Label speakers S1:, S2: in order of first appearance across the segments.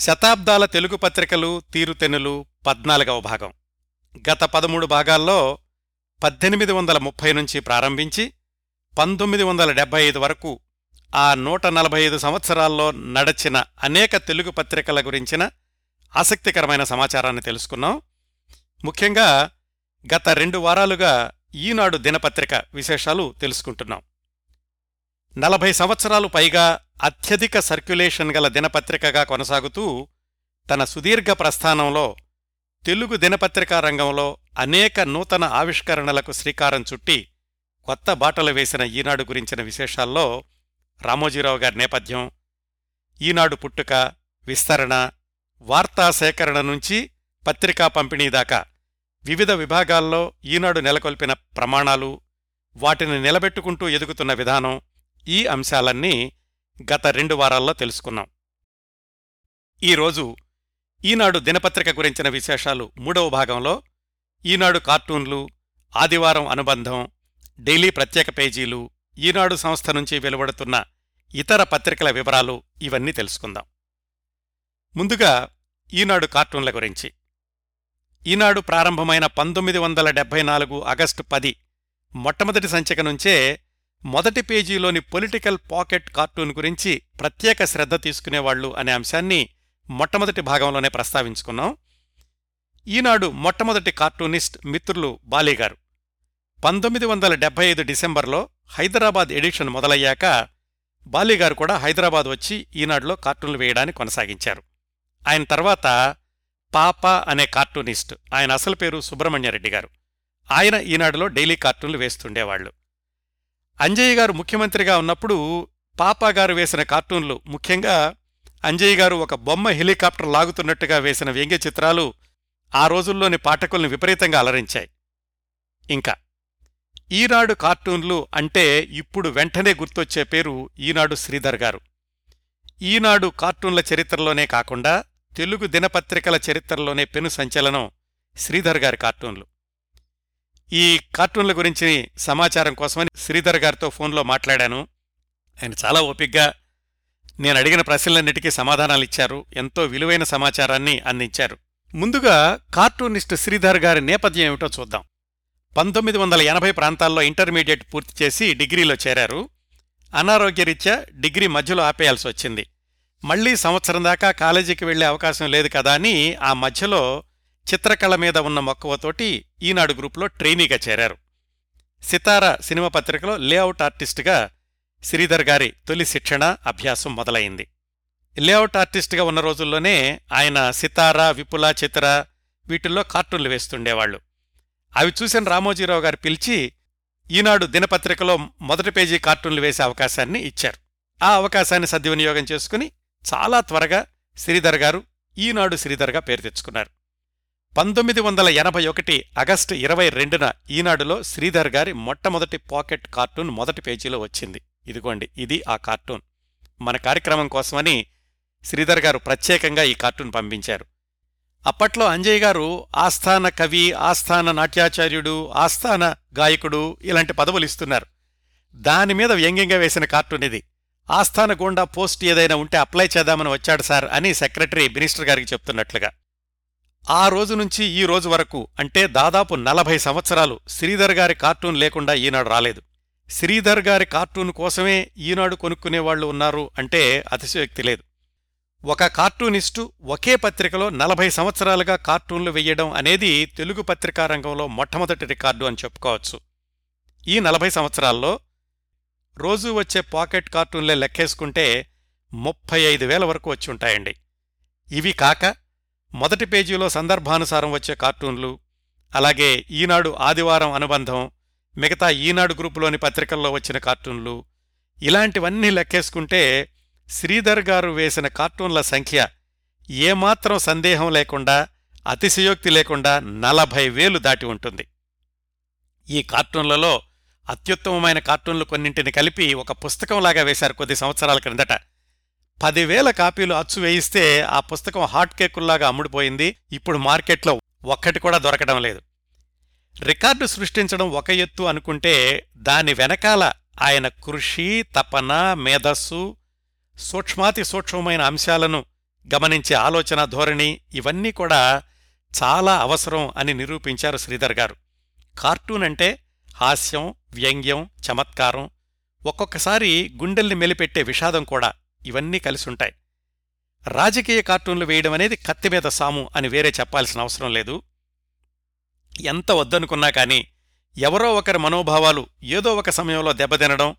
S1: శతాబ్దాల తెలుగు పత్రికలు తీరుతెన్నులు పద్నాలుగవ భాగం. గత పదమూడు భాగాల్లో పద్దెనిమిది వందల ముప్పై నుంచి ప్రారంభించి పంతొమ్మిది వందల డెబ్బై ఐదు వరకు ఆ నూట నలభై ఐదు సంవత్సరాల్లో నడచిన అనేక తెలుగు పత్రికల గురించిన ఆసక్తికరమైన సమాచారాన్ని తెలుసుకున్నాం. ముఖ్యంగా గత రెండు వారాలుగా ఈనాడు దినపత్రిక విశేషాలు తెలుసుకుంటున్నాం. నలభై సంవత్సరాలు పైగా అత్యధిక సర్క్యులేషన్ గల దినపత్రికగా కొనసాగుతూ తన సుదీర్ఘ ప్రస్థానంలో తెలుగు దినపత్రికా రంగంలో అనేక నూతన ఆవిష్కరణలకు శ్రీకారం చుట్టి కొత్త బాటలు వేసిన ఈనాడు గురించిన విశేషాల్లో రామోజీరావు గారి నేపథ్యం ఈనాడు పుట్టుక విస్తరణ వార్తా సేకరణ నుంచి పత్రికా పంపిణీ దాకా వివిధ విభాగాల్లో ఈనాడు నెలకొల్పిన ప్రమాణాలు వాటిని నిలబెట్టుకుంటూ ఎదుగుతున్న విధానం ఈ అంశాలన్నీ గత రెండు వారాల్లో తెలుసుకున్నాం. ఈరోజు ఈనాడు దినపత్రిక గురించిన విశేషాలు మూడవ భాగంలో ఈనాడు కార్టూన్లు ఆదివారం అనుబంధం డైలీ ప్రత్యేక పేజీలు ఈనాడు సంస్థ నుంచి వెలువడుతున్న ఇతర పత్రికల వివరాలు ఇవన్నీ తెలుసుకుందాం. ముందుగా ఈనాడు కార్టూన్ల గురించి. ఈనాడు ప్రారంభమైన పంతొమ్మిది వందల డెబ్బై నాలుగు ఆగస్టు పది మొట్టమొదటి సంచిక నుంచే మొదటి పేజీలోని పొలిటికల్ పాకెట్ కార్టూన్ గురించి ప్రత్యేక శ్రద్ధ తీసుకునేవాళ్ళు అనే అంశాన్ని మొట్టమొదటి భాగంలోనే ప్రస్తావించుకున్నాం. ఈనాడు మొట్టమొదటి కార్టూనిస్ట్ మిత్రులు బాలీగారు. పంతొమ్మిది వందల డెబ్బై ఐదు డిసెంబర్లో హైదరాబాద్ ఎడిషన్ మొదలయ్యాక బాలీగారు కూడా హైదరాబాద్ వచ్చి ఈనాడులో కార్టూన్లు వేయడానికి కొనసాగించారు. ఆయన తర్వాత పాప అనే కార్టూనిస్ట్ ఆయన అసలు పేరు సుబ్రహ్మణ్యరెడ్డి గారు. ఆయన ఈనాడులో డైలీ కార్టూన్లు వేస్తుండేవాళ్ళు అంజయ్య గారు ముఖ్యమంత్రిగా ఉన్నప్పుడు పాపా గారు వేసిన కార్టూన్లు ముఖ్యంగా అంజయ్య గారు ఒక బొమ్మ హెలికాప్టర్ లాగుతున్నట్టుగా వేసిన వ్యంగ్య చిత్రాలు ఆ రోజుల్లోని పాఠకుల్ని విపరీతంగా అలరించాయి. ఇంకా ఈనాడు కార్టూన్లు అంటే ఇప్పుడు వెంటనే గుర్తొచ్చే పేరు ఈనాడు శ్రీధర్ గారు. ఈనాడు కార్టూన్ల చరిత్రలోనే కాకుండా తెలుగు దినపత్రికల చరిత్రలోనే పెను సంచలనం శ్రీధర్ గారి కార్టూన్లు. ఈ కార్టూన్ల గురించి సమాచారం కోసమని శ్రీధర్ గారితో ఫోన్లో మాట్లాడాను. ఆయన చాలా ఓపిగ్గా నేను అడిగిన ప్రశ్నలన్నిటికీ సమాధానాలిచ్చారు ఎంతో విలువైన సమాచారాన్ని అందించారు. ముందుగా కార్టూనిస్ట్ శ్రీధర్ గారి నేపథ్యం ఏమిటో చూద్దాం. పంతొమ్మిది వందల ఎనభై ప్రాంతాల్లో ఇంటర్మీడియట్ పూర్తి చేసి డిగ్రీలో చేరారు. అనారోగ్యరీత్యా డిగ్రీ మధ్యలో ఆపేయాల్సి వచ్చింది. మళ్ళీ సంవత్సరం దాకా కాలేజీకి వెళ్ళే అవకాశం లేదు కదా అని ఆ మధ్యలో చిత్రకళ మీద ఉన్న మక్కువతోటి ఈనాడు గ్రూప్లో ట్రైనీగా చేరారు. సితార సినిమా పత్రికలో లేఅవుట్ ఆర్టిస్టుగా శ్రీధర్ గారి తొలి శిక్షణ అభ్యాసం మొదలైంది. లేఅవుట్ ఆర్టిస్టుగా ఉన్న రోజుల్లోనే ఆయన సితార విపుల చిత్ర వీటిల్లో కార్టూన్లు వేస్తుండేవాళ్ళు అవి చూసిన రామోజీరావు గారు పిలిచి ఈనాడు దినపత్రికలో మొదటి పేజీ కార్టూన్లు వేసే అవకాశాన్ని ఇచ్చారు. ఆ అవకాశాన్ని సద్వినియోగం చేసుకుని చాలా త్వరగా శ్రీధర్ గారు ఈనాడు శ్రీధర్గా పేరు తెచ్చుకున్నారు. పంతొమ్మిది వందల ఎనభై ఒకటి ఆగస్టు ఇరవై రెండున ఈనాడులో శ్రీధర్ గారి మొట్టమొదటి పాకెట్ కార్టూన్ మొదటి పేజీలో వచ్చింది. ఇదిగోండి ఇది ఆ కార్టూన్. మన కార్యక్రమం కోసమని శ్రీధర్ గారు ప్రత్యేకంగా ఈ కార్టూన్ పంపించారు. అప్పట్లో అంజయ్ గారు ఆస్థాన కవి ఆస్థాన నాట్యాచార్యుడు ఆస్థాన గాయకుడు ఇలాంటి పదవులు ఇస్తున్నారు. దాని మీద వ్యంగ్యంగా వేసిన కార్టూన్ ఇది. ఆస్థాన గుండా పోస్ట్ ఏదైనా ఉంటే అప్లై చేద్దామని వచ్చాడు సార్ అని సెక్రటరీ మినిస్టర్ గారికి చెప్తున్నట్లుగా. ఆ రోజు నుంచి ఈ రోజు వరకు అంటే దాదాపు నలభై సంవత్సరాలు శ్రీధర్ గారి కార్టూన్ లేకుండా ఈనాడు రాలేదు. శ్రీధర్ గారి కార్టూన్ కోసమే ఈనాడు కొనుక్కునేవాళ్ళు ఉన్నారు అంటే అతిశయోక్తి లేదు. ఒక కార్టూనిస్టు ఒకే పత్రికలో నలభై సంవత్సరాలుగా కార్టూన్లు వెయ్యడం అనేది తెలుగు పత్రికా రంగంలో మొట్టమొదటి రికార్డు అని చెప్పుకోవచ్చు. ఈ నలభై సంవత్సరాల్లో రోజూ వచ్చే పాకెట్ కార్టూన్లే లెక్కేసుకుంటే ముప్పై ఐదు వేల వరకు వచ్చి ఉంటాయండి. ఇవి కాక మొదటి పేజీలో సందర్భానుసారం వచ్చే కార్టూన్లు అలాగే ఈనాడు ఆదివారం అనుబంధం మిగతా ఈనాడు గ్రూపులోని పత్రికల్లో వచ్చిన కార్టూన్లు ఇలాంటివన్నీ లెక్కేసుకుంటే శ్రీధర్ గారు వేసిన కార్టూన్ల సంఖ్య ఏమాత్రం సందేహం లేకుండా అతిశయోక్తి లేకుండా నలభై వేలు దాటి ఉంటుంది. ఈ కార్టూన్లలో అత్యుత్తమమైన కార్టూన్లు కొన్నింటిని కలిపి ఒక పుస్తకంలాగా వేశారు కొద్ది సంవత్సరాల క్రిందట. పదివేల కాపీలు అచ్చు వేయిస్తే ఆ పుస్తకం హాట్ కేకుల్లాగా అమ్ముడుపోయింది. ఇప్పుడు మార్కెట్లో ఒక్కటి కూడా దొరకడం లేదు. రికార్డు సృష్టించడం ఒక ఎత్తు అనుకుంటే దాని వెనకాల ఆయన కృషి తపన మేధస్సు సూక్ష్మాతి సూక్ష్మమైన అంశాలను గమనించే ఆలోచన ధోరణి ఇవన్నీ కూడా చాలా అవసరం అని నిరూపించారు శ్రీధర్ గారు. కార్టూన్ అంటే హాస్యం వ్యంగ్యం చమత్కారం ఒక్కొక్కసారి గుండెల్ని మెలిపెట్టే విషాదం కూడా ఇవన్నీ కలిసుంటాయి రాజకీయ కార్టూన్లు వేయడం అనేది కత్తి మీద సాము అని వేరే చెప్పాల్సిన అవసరం లేదు. ఎంత వద్దనుకున్నా కాని ఎవరో ఒకరి మనోభావాలు ఏదో ఒక సమయంలో దెబ్బతినడం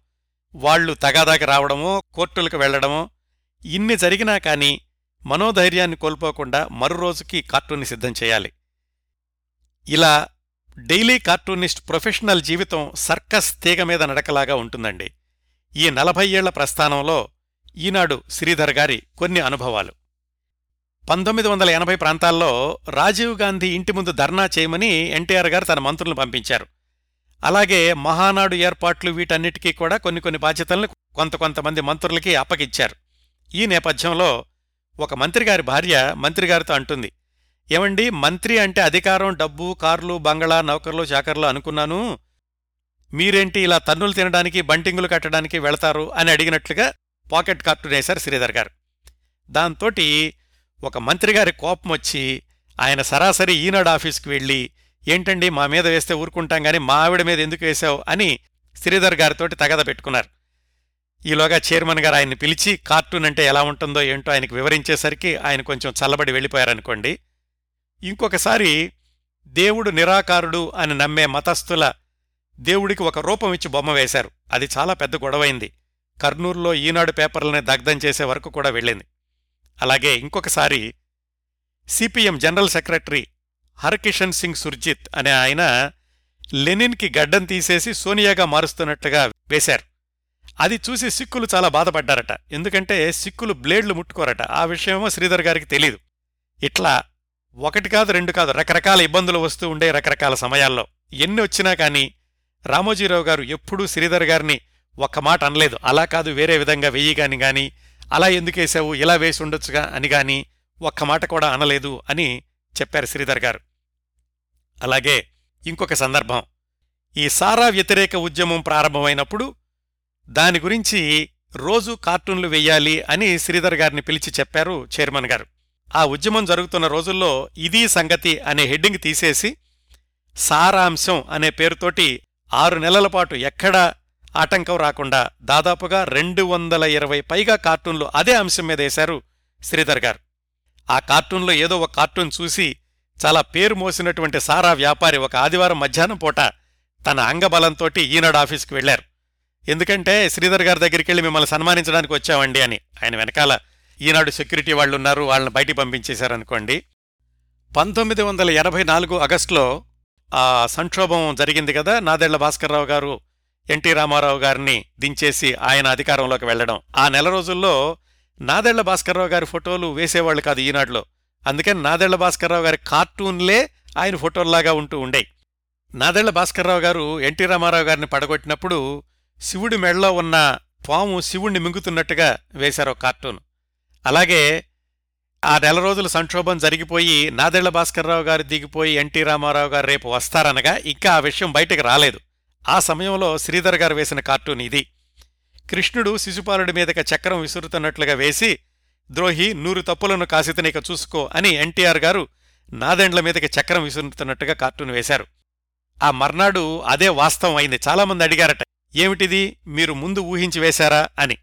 S1: వాళ్ళు తగాదాకి రావడమో కోర్టులకు వెళ్ళడమో ఇన్ని జరిగినా కాని మనోధైర్యాన్ని కోల్పోకుండా మరో రోజుకి కార్టూన్ని సిద్ధం చేయాలి. ఇలా డైలీ కార్టూనిస్ట్ ప్రొఫెషనల్ జీవితం సర్కస్ తీగ మీద నడకలాగా ఉంటుందండి. ఈ నలభై ఏళ్ళ ప్రస్థానంలో ఈనాడు శ్రీధర్ గారి కొన్ని అనుభవాలు. పంతొమ్మిది వందల ఎనభై ప్రాంతాల్లో రాజీవ్ గాంధీ ఇంటి ముందు ధర్నా చేయమని ఎన్టీఆర్ గారు తన మంత్రులను పంపించారు. అలాగే మహానాడు ఏర్పాట్లు వీటన్నిటికీ కూడా కొన్ని కొన్ని బాధ్యతలను కొంత కొంతమంది మంత్రులకి అప్పగిచ్చారు ఈ నేపథ్యంలో ఒక మంత్రిగారి భార్య మంత్రిగారితో అంటుంది ఏమండి మంత్రి అంటే అధికారం డబ్బు కార్లు బంగళా నౌకర్లు చాకర్లు అనుకున్నాను. మీరేంటి ఇలా తన్నులు తినడానికి బంటింగులు కట్టడానికి వెళతారు? అని అడిగినట్లుగా పాకెట్ కార్టూన్ వేశారు శ్రీధర్ గారు. దాంతోటి ఒక మంత్రిగారి కోపం వచ్చి ఆయన సరాసరి ఈనాడు ఆఫీస్కి వెళ్ళి ఏంటండి మా మీద వేస్తే ఊరుకుంటాం కానీ మా ఆవిడ మీద ఎందుకు వేశావు? అని శ్రీధర్ గారితోటి తగద పెట్టుకున్నారు. ఈలోగా చైర్మన్ గారు ఆయన్ని పిలిచి కార్టూన్ అంటే ఎలా ఉంటుందో ఏంటో ఆయనకు వివరించేసరికి ఆయన కొంచెం చల్లబడి వెళ్ళిపోయారనుకోండి. ఇంకొకసారి దేవుడు నిరాకారుడు అని నమ్మే మతస్థుల దేవుడికి ఒక రూపం ఇచ్చి బొమ్మ వేశారు. అది చాలా పెద్ద గొడవైంది. కర్నూలులో ఈనాడు పేపర్లని దగ్ధం చేసే వరకు కూడా వెళ్ళింది. అలాగే ఇంకొకసారి CPM general secretary Harkishan Singh Surjeet అనే ఆయన లెనిన్కి గడ్డం తీసేసి సోనియాగా మారుస్తున్నట్లుగా వేశారు. అది చూసి సిక్కులు చాలా బాధపడ్డారట. ఎందుకంటే సిక్కులు బ్లేడ్లు ముట్టుకోరట. ఆ విషయమో శ్రీధర్ గారికి తెలీదు. ఇట్లా ఒకటి కాదు రెండు కాదు రకరకాల ఇబ్బందులు వస్తూ ఉండే రకరకాల సమయాల్లో ఎన్ని వచ్చినా కానీ రామోజీరావు గారు ఎప్పుడూ శ్రీధర్ గారిని ఒక్క మాట అనలేదు. అలా కాదు వేరే విధంగా వెయ్యి గాని గాని అలా ఎందుకేసావు ఇలా వేసి ఉండొచ్చుగా అని గాని ఒక్క మాట కూడా అనలేదు అని చెప్పారు శ్రీధర్ గారు. అలాగే ఇంకొక సందర్భం. ఈ సారా వ్యతిరేక ఉద్యమం ప్రారంభమైనప్పుడు దాని గురించి రోజు కార్టూన్లు వెయ్యాలి అని శ్రీధర్ గారిని పిలిచి చెప్పారు చైర్మన్ గారు. ఆ ఉద్యమం జరుగుతున్న రోజుల్లో ఇదీ సంగతి అనే హెడ్డింగ్ తీసేసి సారాంశం అనే పేరుతోటి ఆరు నెలల పాటు ఎక్కడా ఆటంకం రాకుండా దాదాపుగా రెండు వందల ఇరవై పైగా కార్టూన్లు అదే అంశం మీద వేశారు శ్రీధర్ గారు. ఆ కార్టూన్లో ఏదో ఒక కార్టూన్ చూసి చాలా పేరు మోసినటువంటి సారా వ్యాపారి ఒక ఆదివారం మధ్యాహ్నం పూట తన అంగబలంతోటి ఈనాడు ఆఫీస్కి వెళ్ళారు ఎందుకంటే శ్రీధర్ గారి దగ్గరికి వెళ్ళి మిమ్మల్ని సన్మానించడానికి వచ్చామండి అని ఆయన వెనకాల ఈనాడు సెక్యూరిటీ వాళ్ళు ఉన్నారు వాళ్ళని బయటికి పంపించేశారనుకోండి. పంతొమ్మిది వందల ఎనభై నాలుగు ఆగస్టులో ఆ సంక్షోభం జరిగింది కదా నాదెళ్ళ భాస్కర్రావు గారు ఎన్టీ రామారావు గారిని దించేసి ఆయన అధికారంలోకి వెళ్ళడం ఆ నెల రోజుల్లో నాదెళ్ళ భాస్కర్రావు గారి ఫోటోలు వేసేవాళ్ళు కాదు ఈనాడులో. అందుకని నాదెళ్ళ భాస్కర్రావు గారి కార్టూన్లే ఆయన ఫోటోల్లాగా ఉంటూ ఉండేవి నాదెళ్ళ భాస్కర్రావు గారు ఎన్టీ రామారావు గారిని పడగొట్టినప్పుడు శివుడి మెడలో ఉన్న పాము శివుణ్ణి మింగుతున్నట్టుగా వేశారు కార్టూన్. అలాగే ఆ నెల రోజుల సంక్షోభం జరిగిపోయి నాదెళ్ళ భాస్కర్రావు గారు దిగిపోయి ఎన్టీ రామారావు గారు రేపు వస్తారనగా ఇంకా ఆ విషయం బయటకు రాలేదు. ఆ సమయంలో శ్రీధర్ గారు వేసిన కార్టూన్ ఇది. కృష్ణుడు శిశుపాలుడి మీదక చక్రం విసురుతున్నట్లుగా వేసి ద్రోహి నూరు తప్పులను కాసితనిక చూసుకో అని ఎన్టీఆర్ గారు నాదెండ్ల మీదకి చక్రం విసురుతున్నట్టుగా కార్టూన్ వేశారు. ఆ మర్నాడు అదే వాస్తవం అయింది. చాలామంది అడిగారట ఏమిటిది? మీరు ముందు ఊహించి వేశారా? అని.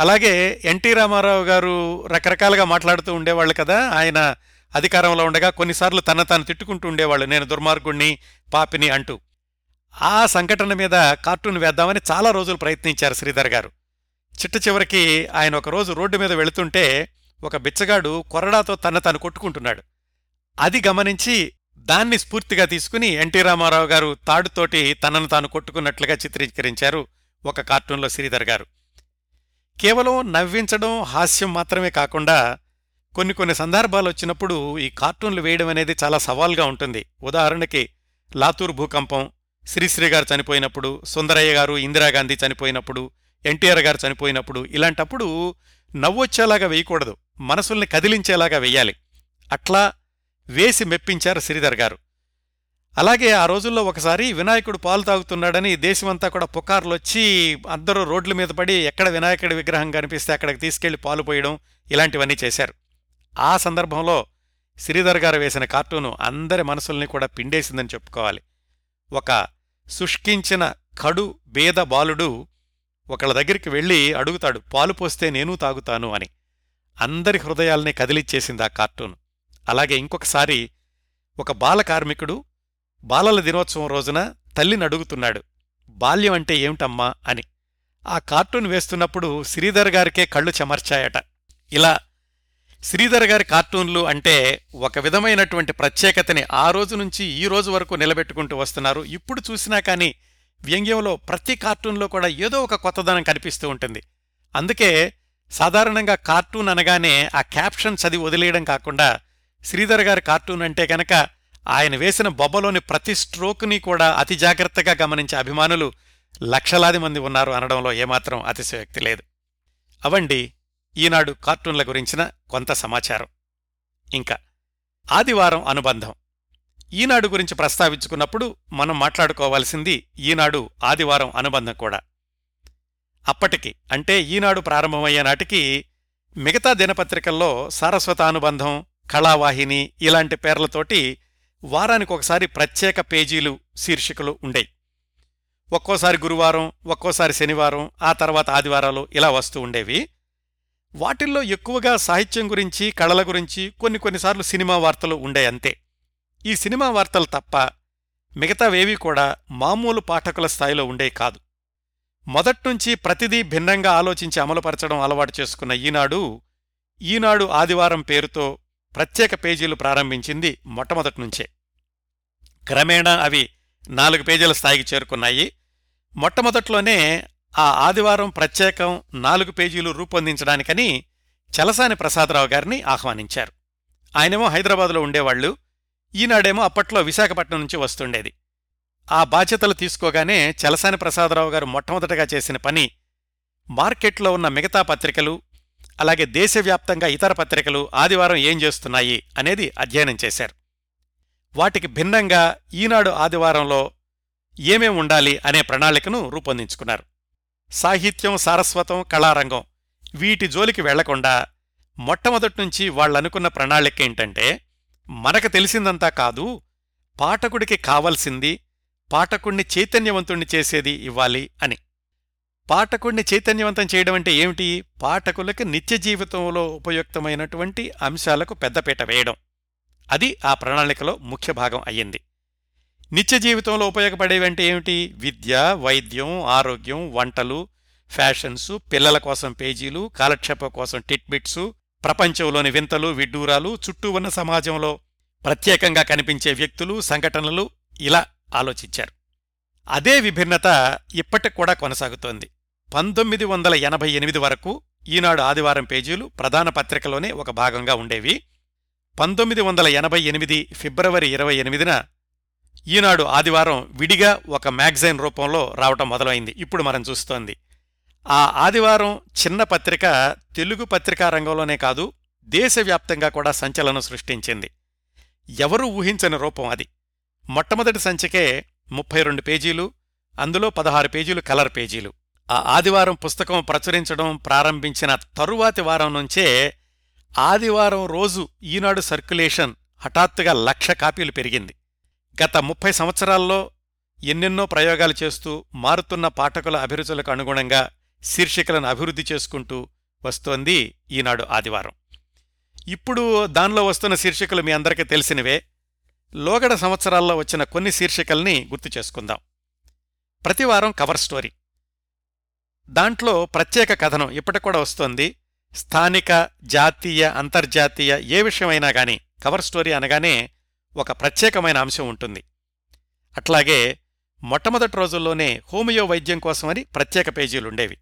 S1: అలాగే ఎన్టీ రామారావు గారు రకరకాలుగా మాట్లాడుతూ ఉండేవాళ్ళు కదా. ఆయన అధికారంలో ఉండగా కొన్నిసార్లు తన తాను తిట్టుకుంటూ ఉండేవాళ్ళు. నేను దుర్మార్గుణ్ణి పాపిని అంటూ. ఆ సంఘటన మీద కార్టూన్ వేద్దామని చాలా రోజులు ప్రయత్నించారు శ్రీధర్ గారు. చిట్ట చివరికి ఆయన ఒకరోజు రోడ్డు మీద వెళుతుంటే ఒక బిచ్చగాడు కొరడాతో తన తాను కొట్టుకుంటున్నాడు. అది గమనించి దాన్ని స్ఫూర్తిగా తీసుకుని ఎన్టీ రామారావు గారు తాడుతోటి తనను తాను కొట్టుకున్నట్లుగా చిత్రీకరించారు ఒక కార్టూన్లో శ్రీధర్ గారు. కేవలం నవ్వించడం హాస్యం మాత్రమే కాకుండా కొన్ని కొన్ని సందర్భాలు వచ్చినప్పుడు ఈ కార్టూన్లు వేయడం అనేది చాలా సవాల్గా ఉంటుంది. ఉదాహరణకి లాతూర్ భూకంపం శ్రీశ్రీ గారు చనిపోయినప్పుడు సుందరయ్య గారు ఇందిరాగాంధీ చనిపోయినప్పుడు ఎన్టీఆర్ గారు చనిపోయినప్పుడు ఇలాంటప్పుడు నవ్వొచ్చేలాగా వేయకూడదు. మనసుల్ని కదిలించేలాగా వెయ్యాలి అట్లా వేసి మెప్పించారు శ్రీధర్ గారు. అలాగే ఆ రోజుల్లో ఒకసారి వినాయకుడు పాలు తాగుతున్నాడని దేశమంతా కూడా పుకార్లొచ్చి అందరూ రోడ్ల మీద పడి ఎక్కడ వినాయకుడి విగ్రహం కనిపిస్తే అక్కడికి తీసుకెళ్ళి పాలు పోయడం ఇలాంటివన్నీ చేశారు. ఆ సందర్భంలో శ్రీధర్ గారు వేసిన కార్టూను అందరి మనసుల్ని కూడా పిండేసిందని చెప్పుకోవాలి. ఒక శుష్కించిన కడు బేద బాలుడు ఒకళ్ళ దగ్గరికి వెళ్ళి అడుగుతాడు పాలు పోస్తే నేను తాగుతాను అని. అందరి హృదయాల్ని కదిలిచ్చేసింది ఆ కార్టూన్. అలాగే ఇంకొకసారి ఒక బాల కార్మికుడు బాలల దినోత్సవం రోజున తల్లిని అడుగుతున్నాడు బాల్యం అంటే ఏమిటమ్మా? అని. ఆ కార్టూన్ వేస్తున్నప్పుడు శ్రీధర్ గారికే కళ్ళు చెమర్చాయట. ఇలా శ్రీధర్ గారి కార్టూన్లు అంటే ఒక విధమైనటువంటి ప్రత్యేకతని ఆ రోజు నుంచి ఈ రోజు వరకు నిలబెట్టుకుంటూ వస్తున్నారు. ఇప్పుడు చూసినా కానీ వ్యంగ్యంలో ప్రతి కార్టూన్లో కూడా ఏదో ఒక కొత్తదనం కనిపిస్తూ ఉంటుంది. అందుకే సాధారణంగా కార్టూన్ అనగానే ఆ క్యాప్షన్ చదివి వదిలేయడం కాకుండా శ్రీధర్ గారి కార్టూన్ అంటే కనుక ఆయన వేసిన బొబ్బలోని ప్రతి స్ట్రోక్ని కూడా అతి జాగ్రత్తగా గమనించే అభిమానులు లక్షలాది మంది ఉన్నారు అనడంలో ఏమాత్రం అతిశయోక్తి లేదు. అవండి ఈనాడు కార్టూన్ల గురించిన కొంత సమాచారం. ఇంకా ఆదివారం అనుబంధం. ఈనాడు గురించి ప్రస్తావించుకున్నప్పుడు మనం మాట్లాడుకోవాల్సింది ఈనాడు ఆదివారం అనుబంధం కూడా. అప్పటికి అంటే ఈనాడు ప్రారంభమయ్యే నాటికి మిగతా దినపత్రికల్లో సారస్వతానుబంధం కళావాహిని ఇలాంటి పేర్లతోటి వారానికొకసారి ప్రత్యేక పేజీలు శీర్షికలు ఉండేవి ఒక్కోసారి గురువారం ఒక్కోసారి శనివారం ఆ తర్వాత ఆదివారాలు ఇలా వస్తూ ఉండేవి. వాటిల్లో ఎక్కువగా సాహిత్యం గురించి కళల గురించి కొన్ని కొన్నిసార్లు సినిమా వార్తలు ఉండే అంతే. ఈ సినిమా వార్తలు తప్ప మిగతావేవీ కూడా మామూలు పాఠకుల స్థాయిలో ఉండే కాదు. మొదట్నుంచి ప్రతిదీ భిన్నంగా ఆలోచించి అమలుపరచడం అలవాటు చేసుకున్న ఈనాడు ఈనాడు ఆదివారం పేరుతో ప్రత్యేక పేజీలు ప్రారంభించింది మొట్టమొదట్నుంచే. క్రమేణా అవి నాలుగు పేజీల స్థాయికి చేరుకున్నాయి. మొట్టమొదట్లోనే ఆ ఆదివారం ప్రత్యేకం నాలుగు పేజీలు రూపొందించడానికని చలసాని ప్రసాదరావు గారిని ఆహ్వానించారు. ఆయనేమో హైదరాబాదులో ఉండేవాళ్ళు ఈనాడేమో అప్పట్లో విశాఖపట్నం నుంచి వస్తుండేది. ఆ బాధ్యతలు తీసుకోగానే చలసాని ప్రసాదరావు గారు మొట్టమొదటగా చేసిన పని మార్కెట్లో ఉన్న మిగతా పత్రికలు అలాగే దేశవ్యాప్తంగా ఇతర పత్రికలు ఆదివారం ఏం చేస్తున్నాయి అనేది అధ్యయనం చేశారు. వాటికి భిన్నంగా ఈనాడు ఆదివారంలో ఏమేం ఉండాలి అనే ప్రణాళికను రూపొందించుకున్నారు. సాహిత్యం సారస్వతం కళారంగం వీటి జోలికి వెళ్ళకుండా మొట్టమొదట్నుంచి వాళ్ళనుకున్న ప్రణాళిక ఏంటంటే మనకు తెలిసిందంతా కాదు పాఠకుడికి కావలసింది పాఠకుణ్ణి చైతన్యవంతుణ్ణి చేసేది ఇవ్వాలి అని. పాఠకుణ్ణి చైతన్యవంతం చేయడం అంటే ఏమిటి? పాఠకులకు నిత్య జీవితంలో ఉపయుక్తమైనటువంటి అంశాలకు పెద్దపీట వేయడం. అది ఆ ప్రణాళికలో ముఖ్య భాగం అయ్యింది. నిత్య జీవితంలో ఉపయోగపడేవంటే ఏమిటి? విద్య వైద్యం ఆరోగ్యం వంటలు ఫ్యాషన్సు పిల్లల కోసం పేజీలు కాలక్షేపం కోసం టిట్బిట్సు ప్రపంచంలోని వింతలు విడ్డూరాలు చుట్టూ ఉన్న సమాజంలో ప్రత్యేకంగా కనిపించే వ్యక్తులు సంఘటనలు ఇలా ఆలోచించారు. అదే విభిన్నత ఇప్పటికి కూడా కొనసాగుతోంది. పంతొమ్మిది వందల ఎనభై ఎనిమిది వరకు ఈనాడు ఆదివారం పేజీలు ప్రధాన పత్రికలోనే ఒక భాగంగా ఉండేవి. పంతొమ్మిది వందల ఎనభై ఎనిమిది ఫిబ్రవరి ఇరవై ఎనిమిదిన ఈనాడు ఆదివారం విడిగా ఒక మ్యాగజైన్ రూపంలో రావటం మొదలైంది. ఇప్పుడు మనం చూస్తోంది. ఆ ఆదివారం చిన్న పత్రిక తెలుగు పత్రికా రంగంలోనే కాదు దేశవ్యాప్తంగా కూడా సంచలనం సృష్టించింది. ఎవరూ ఊహించని రూపం అది. మొట్టమొదటి సంచికే ముప్పై రెండు పేజీలు అందులో పదహారు పేజీలు కలర్ పేజీలు. ఆ ఆదివారం పుస్తకం ప్రచురించడం ప్రారంభించిన తరువాతి వారం నుంచే ఆదివారం రోజు ఈనాడు సర్క్యులేషన్ హఠాత్తుగా లక్ష కాపీలు పెరిగింది. గత ముప్పై సంవత్సరాల్లో ఎన్నెన్నో ప్రయోగాలు చేస్తూ మారుతున్న పాఠకుల అభిరుచులకు అనుగుణంగా శీర్షికలను అభివృద్ధి చేసుకుంటూ వస్తోంది ఈనాడు ఆదివారం. ఇప్పుడు దానిలో వస్తున్న శీర్షికలు మీ అందరికీ తెలిసినవే. లోగడ సంవత్సరాల్లో వచ్చిన కొన్ని శీర్షికల్ని గుర్తు చేసుకుందాం. ప్రతివారం కవర్ స్టోరీ. దాంట్లో ప్రత్యేక కథనం ఇప్పటికి కూడా వస్తోంది. స్థానిక జాతీయ అంతర్జాతీయ ఏ విషయమైనా గాని కవర్ స్టోరీ అనగానే ఒక ప్రత్యేకమైన అంశం ఉంటుంది. అట్లాగే మొట్టమొదటి రోజుల్లోనే హోమియో వైద్యం కోసమని ప్రత్యేక పేజీలుండేవి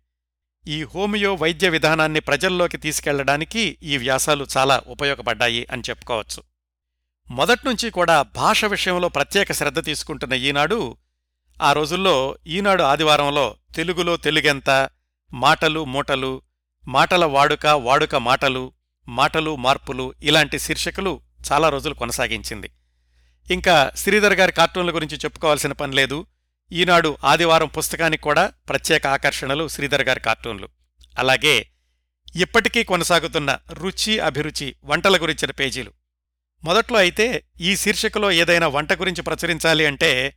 S1: ఈ హోమియో వైద్య విధానాన్ని ప్రజల్లోకి తీసుకెళ్ళడానికి ఈ వ్యాసాలు చాలా ఉపయోగపడ్డాయి అని చెప్పుకోవచ్చు. మొదట్నుంచి కూడా భాష విషయంలో ప్రత్యేక శ్రద్ధ తీసుకుంటున్న ఈనాడు ఆ రోజుల్లో ఈనాడు ఆదివారంలో తెలుగులో తెలుగెంత మాటలు మూటలు మాటల వాడుక వాడుక మాటలు మాటలు మార్పులు ఇలాంటి శీర్షికలు చాలా రోజులు కొనసాగించింది. ఇంకా శ్రీధర్ గారి కార్టూన్ల గురించి చెప్పుకోవాల్సిన పని లేదు. ఈనాడు ఆదివారం పుస్తకానికి కూడా ప్రత్యేక ఆకర్షణలు శ్రీధర్ గారి కార్టూన్లు. అలాగే ఇప్పటికీ కొనసాగుతున్న రుచి అభిరుచి వంటల గురించిన పేజీలు. మొదట్లో అయితే ఈ శీర్షికలో ఏదైనా వంట గురించి ప్రచురించాలి అంటే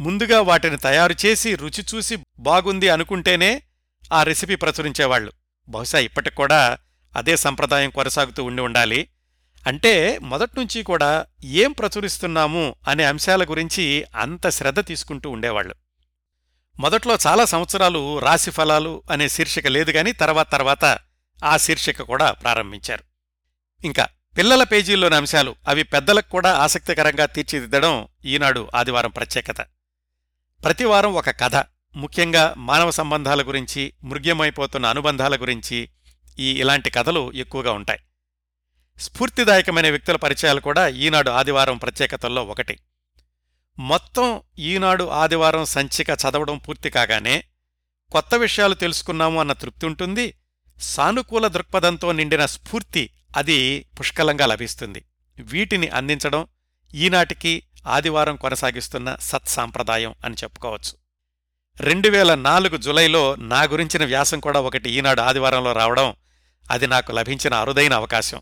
S1: ముందుగా వాటిని తయారు చేసి రుచి చూసి బాగుంది అనుకుంటేనే ఆ రెసిపీ ప్రచురించేవాళ్ళు బహుశా ఇప్పటికి కూడా అదే సంప్రదాయం కొనసాగుతూ ఉండి ఉండాలి. అంటే మొదట్నుంచి కూడా ఏం ప్రచురిస్తున్నాము అనే అంశాల గురించి అంత శ్రద్ధ తీసుకుంటూ ఉండేవాళ్ళు మొదట్లో చాలా సంవత్సరాలు రాశిఫలాలు అనే శీర్షిక లేదు గాని తర్వాత తర్వాత ఆ శీర్షిక కూడా ప్రారంభించారు. ఇంకా పిల్లల పేజీల్లోని అంశాలు అవి పెద్దలకు కూడా ఆసక్తికరంగా తీర్చిదిద్దడం ఈనాడు ఆదివారం ప్రత్యేకత. ప్రతివారం ఒక కథ ముఖ్యంగా మానవ సంబంధాల గురించి మృగ్యమైపోతున్న అనుబంధాల గురించి ఈ ఇలాంటి కథలు ఎక్కువగా ఉంటాయి. స్ఫూర్తిదాయకమైన వ్యక్తుల పరిచయాలు కూడా ఈనాడు ఆదివారం ప్రత్యేకతల్లో ఒకటి. మొత్తం ఈనాడు ఆదివారం సంచిక చదవడం పూర్తి కాగానే కొత్త విషయాలు తెలుసుకున్నాము అన్న తృప్తి ఉంటుంది. సానుకూల దృక్పథంతో నిండిన స్ఫూర్తి అది పుష్కలంగా లభిస్తుంది. వీటిని అందించడం ఈనాటికి ఆదివారం కొనసాగిస్తున్న సత్సాంప్రదాయం అని చెప్పుకోవచ్చు. రెండు వేల నాలుగు జులైలో నా గురించిన వ్యాసం కూడా ఒకటి ఈనాడు ఆదివారంలో రావడం అది నాకు లభించిన అరుదైన అవకాశం.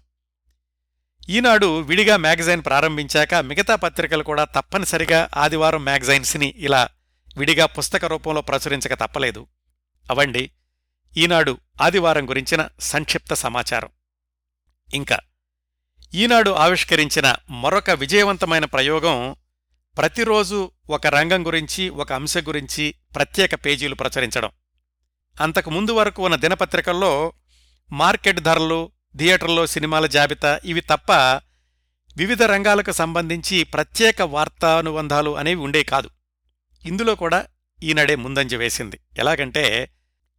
S1: ఈనాడు విడిగా మ్యాగజైన్ ప్రారంభించాక మిగతా పత్రికలు కూడా తప్పనిసరిగా ఆదివారం మ్యాగజైన్స్ని ఇలా విడిగా పుస్తక రూపంలో ప్రచురించక తప్పలేదు. అవండి ఈనాడు ఆదివారం గురించిన సంక్షిప్త సమాచారం. ఇంకా ఈనాడు ఆవిష్కరించిన మరొక విజయవంతమైన ప్రయోగం ప్రతిరోజు ఒక రంగం గురించి ఒక అంశం గురించి ప్రత్యేక పేజీలు ప్రచురించడం. అంతకు ముందు వరకు ఉన్న దినపత్రికల్లో మార్కెట్ ధరలు థియేటర్లో సినిమాల జాబితా ఇవి తప్ప వివిధ రంగాలకు సంబంధించి ప్రత్యేక వార్తానుబంధాలు అనేవి ఉండే కాదు. ఇందులో కూడా ఈనాడే ముందంజ వేసింది. ఎలాగంటే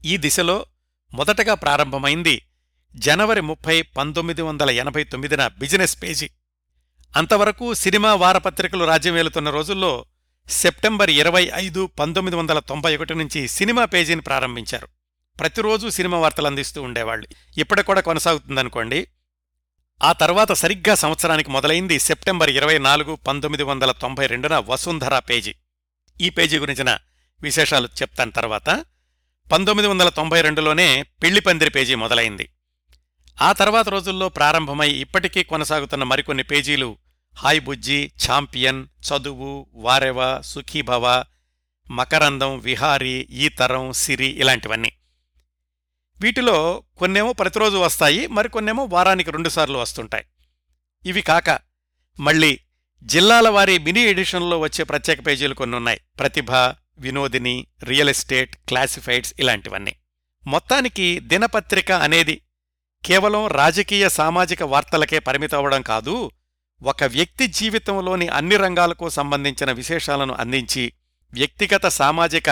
S1: ఈ దిశలో మొదటగా ప్రారంభమైంది జనవరి ముప్పై పంతొమ్మిది వందల ఎనభై తొమ్మిదిన బిజినెస్ పేజీ. అంతవరకు సినిమా వారపత్రికలు రాజ్యం రోజుల్లో సెప్టెంబర్ ఇరవై ఐదు పంతొమ్మిది వందల తొంభై ఒకటి నుంచి సినిమా పేజీని ప్రారంభించారు. ప్రతిరోజు సినిమా వార్తలు అందిస్తూ ఉండేవాళ్ళు. ఇప్పటికి కూడా కొనసాగుతుందనుకోండి. ఆ తర్వాత సరిగ్గా సంవత్సరానికి మొదలైంది సెప్టెంబర్ ఇరవై నాలుగు పంతొమ్మిది వందల తొంభై రెండున వసుంధర పేజీ. ఈ పేజీ గురించిన విశేషాలు చెప్తాను తర్వాత. పంతొమ్మిది వందల తొంభై రెండులోనే పెళ్ళిపందిరి పేజీ మొదలైంది. ఆ తర్వాత రోజుల్లో ప్రారంభమై ఇప్పటికీ కొనసాగుతున్న మరికొన్ని పేజీలు హాయ్ బుజ్జి ఛాంపియన్ చదువు వారెవ సుఖీభవ మకరందం విహారీ ఈ తరం సిరి ఇలాంటివన్నీ. వీటిలో కొన్నేమో ప్రతిరోజు వస్తాయి మరికొన్నేమో వారానికి రెండుసార్లు వస్తుంటాయి. ఇవి కాక మళ్ళీ జిల్లాల వారి మినీ ఎడిషన్లో వచ్చే ప్రత్యేక పేజీలు కొన్ని ఉన్నాయి ప్రతిభ వినోదిని రియల్ ఎస్టేట్ క్లాసిఫైడ్స్ ఇలాంటివన్నీ. మొత్తానికి దినపత్రిక అనేది కేవలం రాజకీయ సామాజిక వార్తలకే పరిమితమవడం కాదు ఒక వ్యక్తి జీవితంలోని అన్ని రంగాలకు సంబంధించిన విశేషాలను అందించి వ్యక్తిగత సామాజిక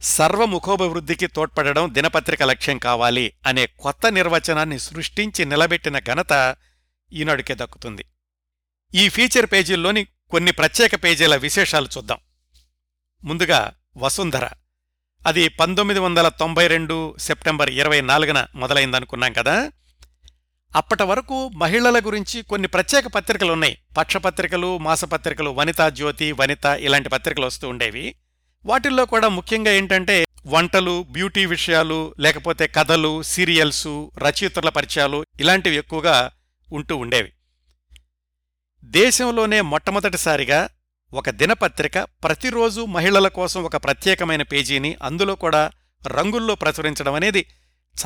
S1: సర్వముఖోభివృద్ధికి తోడ్పడడం దినపత్రిక లక్ష్యం కావాలి అనే కొత్త నిర్వచనాన్ని సృష్టించి నిలబెట్టిన ఘనత ఈనాడుకే దక్కుతుంది. ఈ ఫీచర్ పేజీల్లోని కొన్ని ప్రత్యేక పేజీల విశేషాలు చూద్దాం. ముందుగా వసుంధర. అది పంతొమ్మిది వందల తొంభై రెండు సెప్టెంబర్ ఇరవై నాలుగున మొదలైందనుకున్నాం కదా? అప్పటి వరకు మహిళల గురించి కొన్ని ప్రత్యేక పత్రికలున్నాయి. పక్షపత్రికలు మాసపత్రికలు వనితా జ్యోతి వనిత ఇలాంటి పత్రికలు వస్తూ ఉండేవి. వాటిల్లో కూడా ముఖ్యంగా ఏంటంటే వంటలు బ్యూటీ విషయాలు లేకపోతే కథలు సీరియల్సు రచయితల పరిచయాలు ఇలాంటివి ఎక్కువగా ఉంటూ ఉండేవి. దేశంలోనే మొట్టమొదటిసారిగా ఒక దినపత్రిక ప్రతిరోజు మహిళల కోసం ఒక ప్రత్యేకమైన పేజీని అందులో కూడా రంగుల్లో ప్రచురించడం అనేది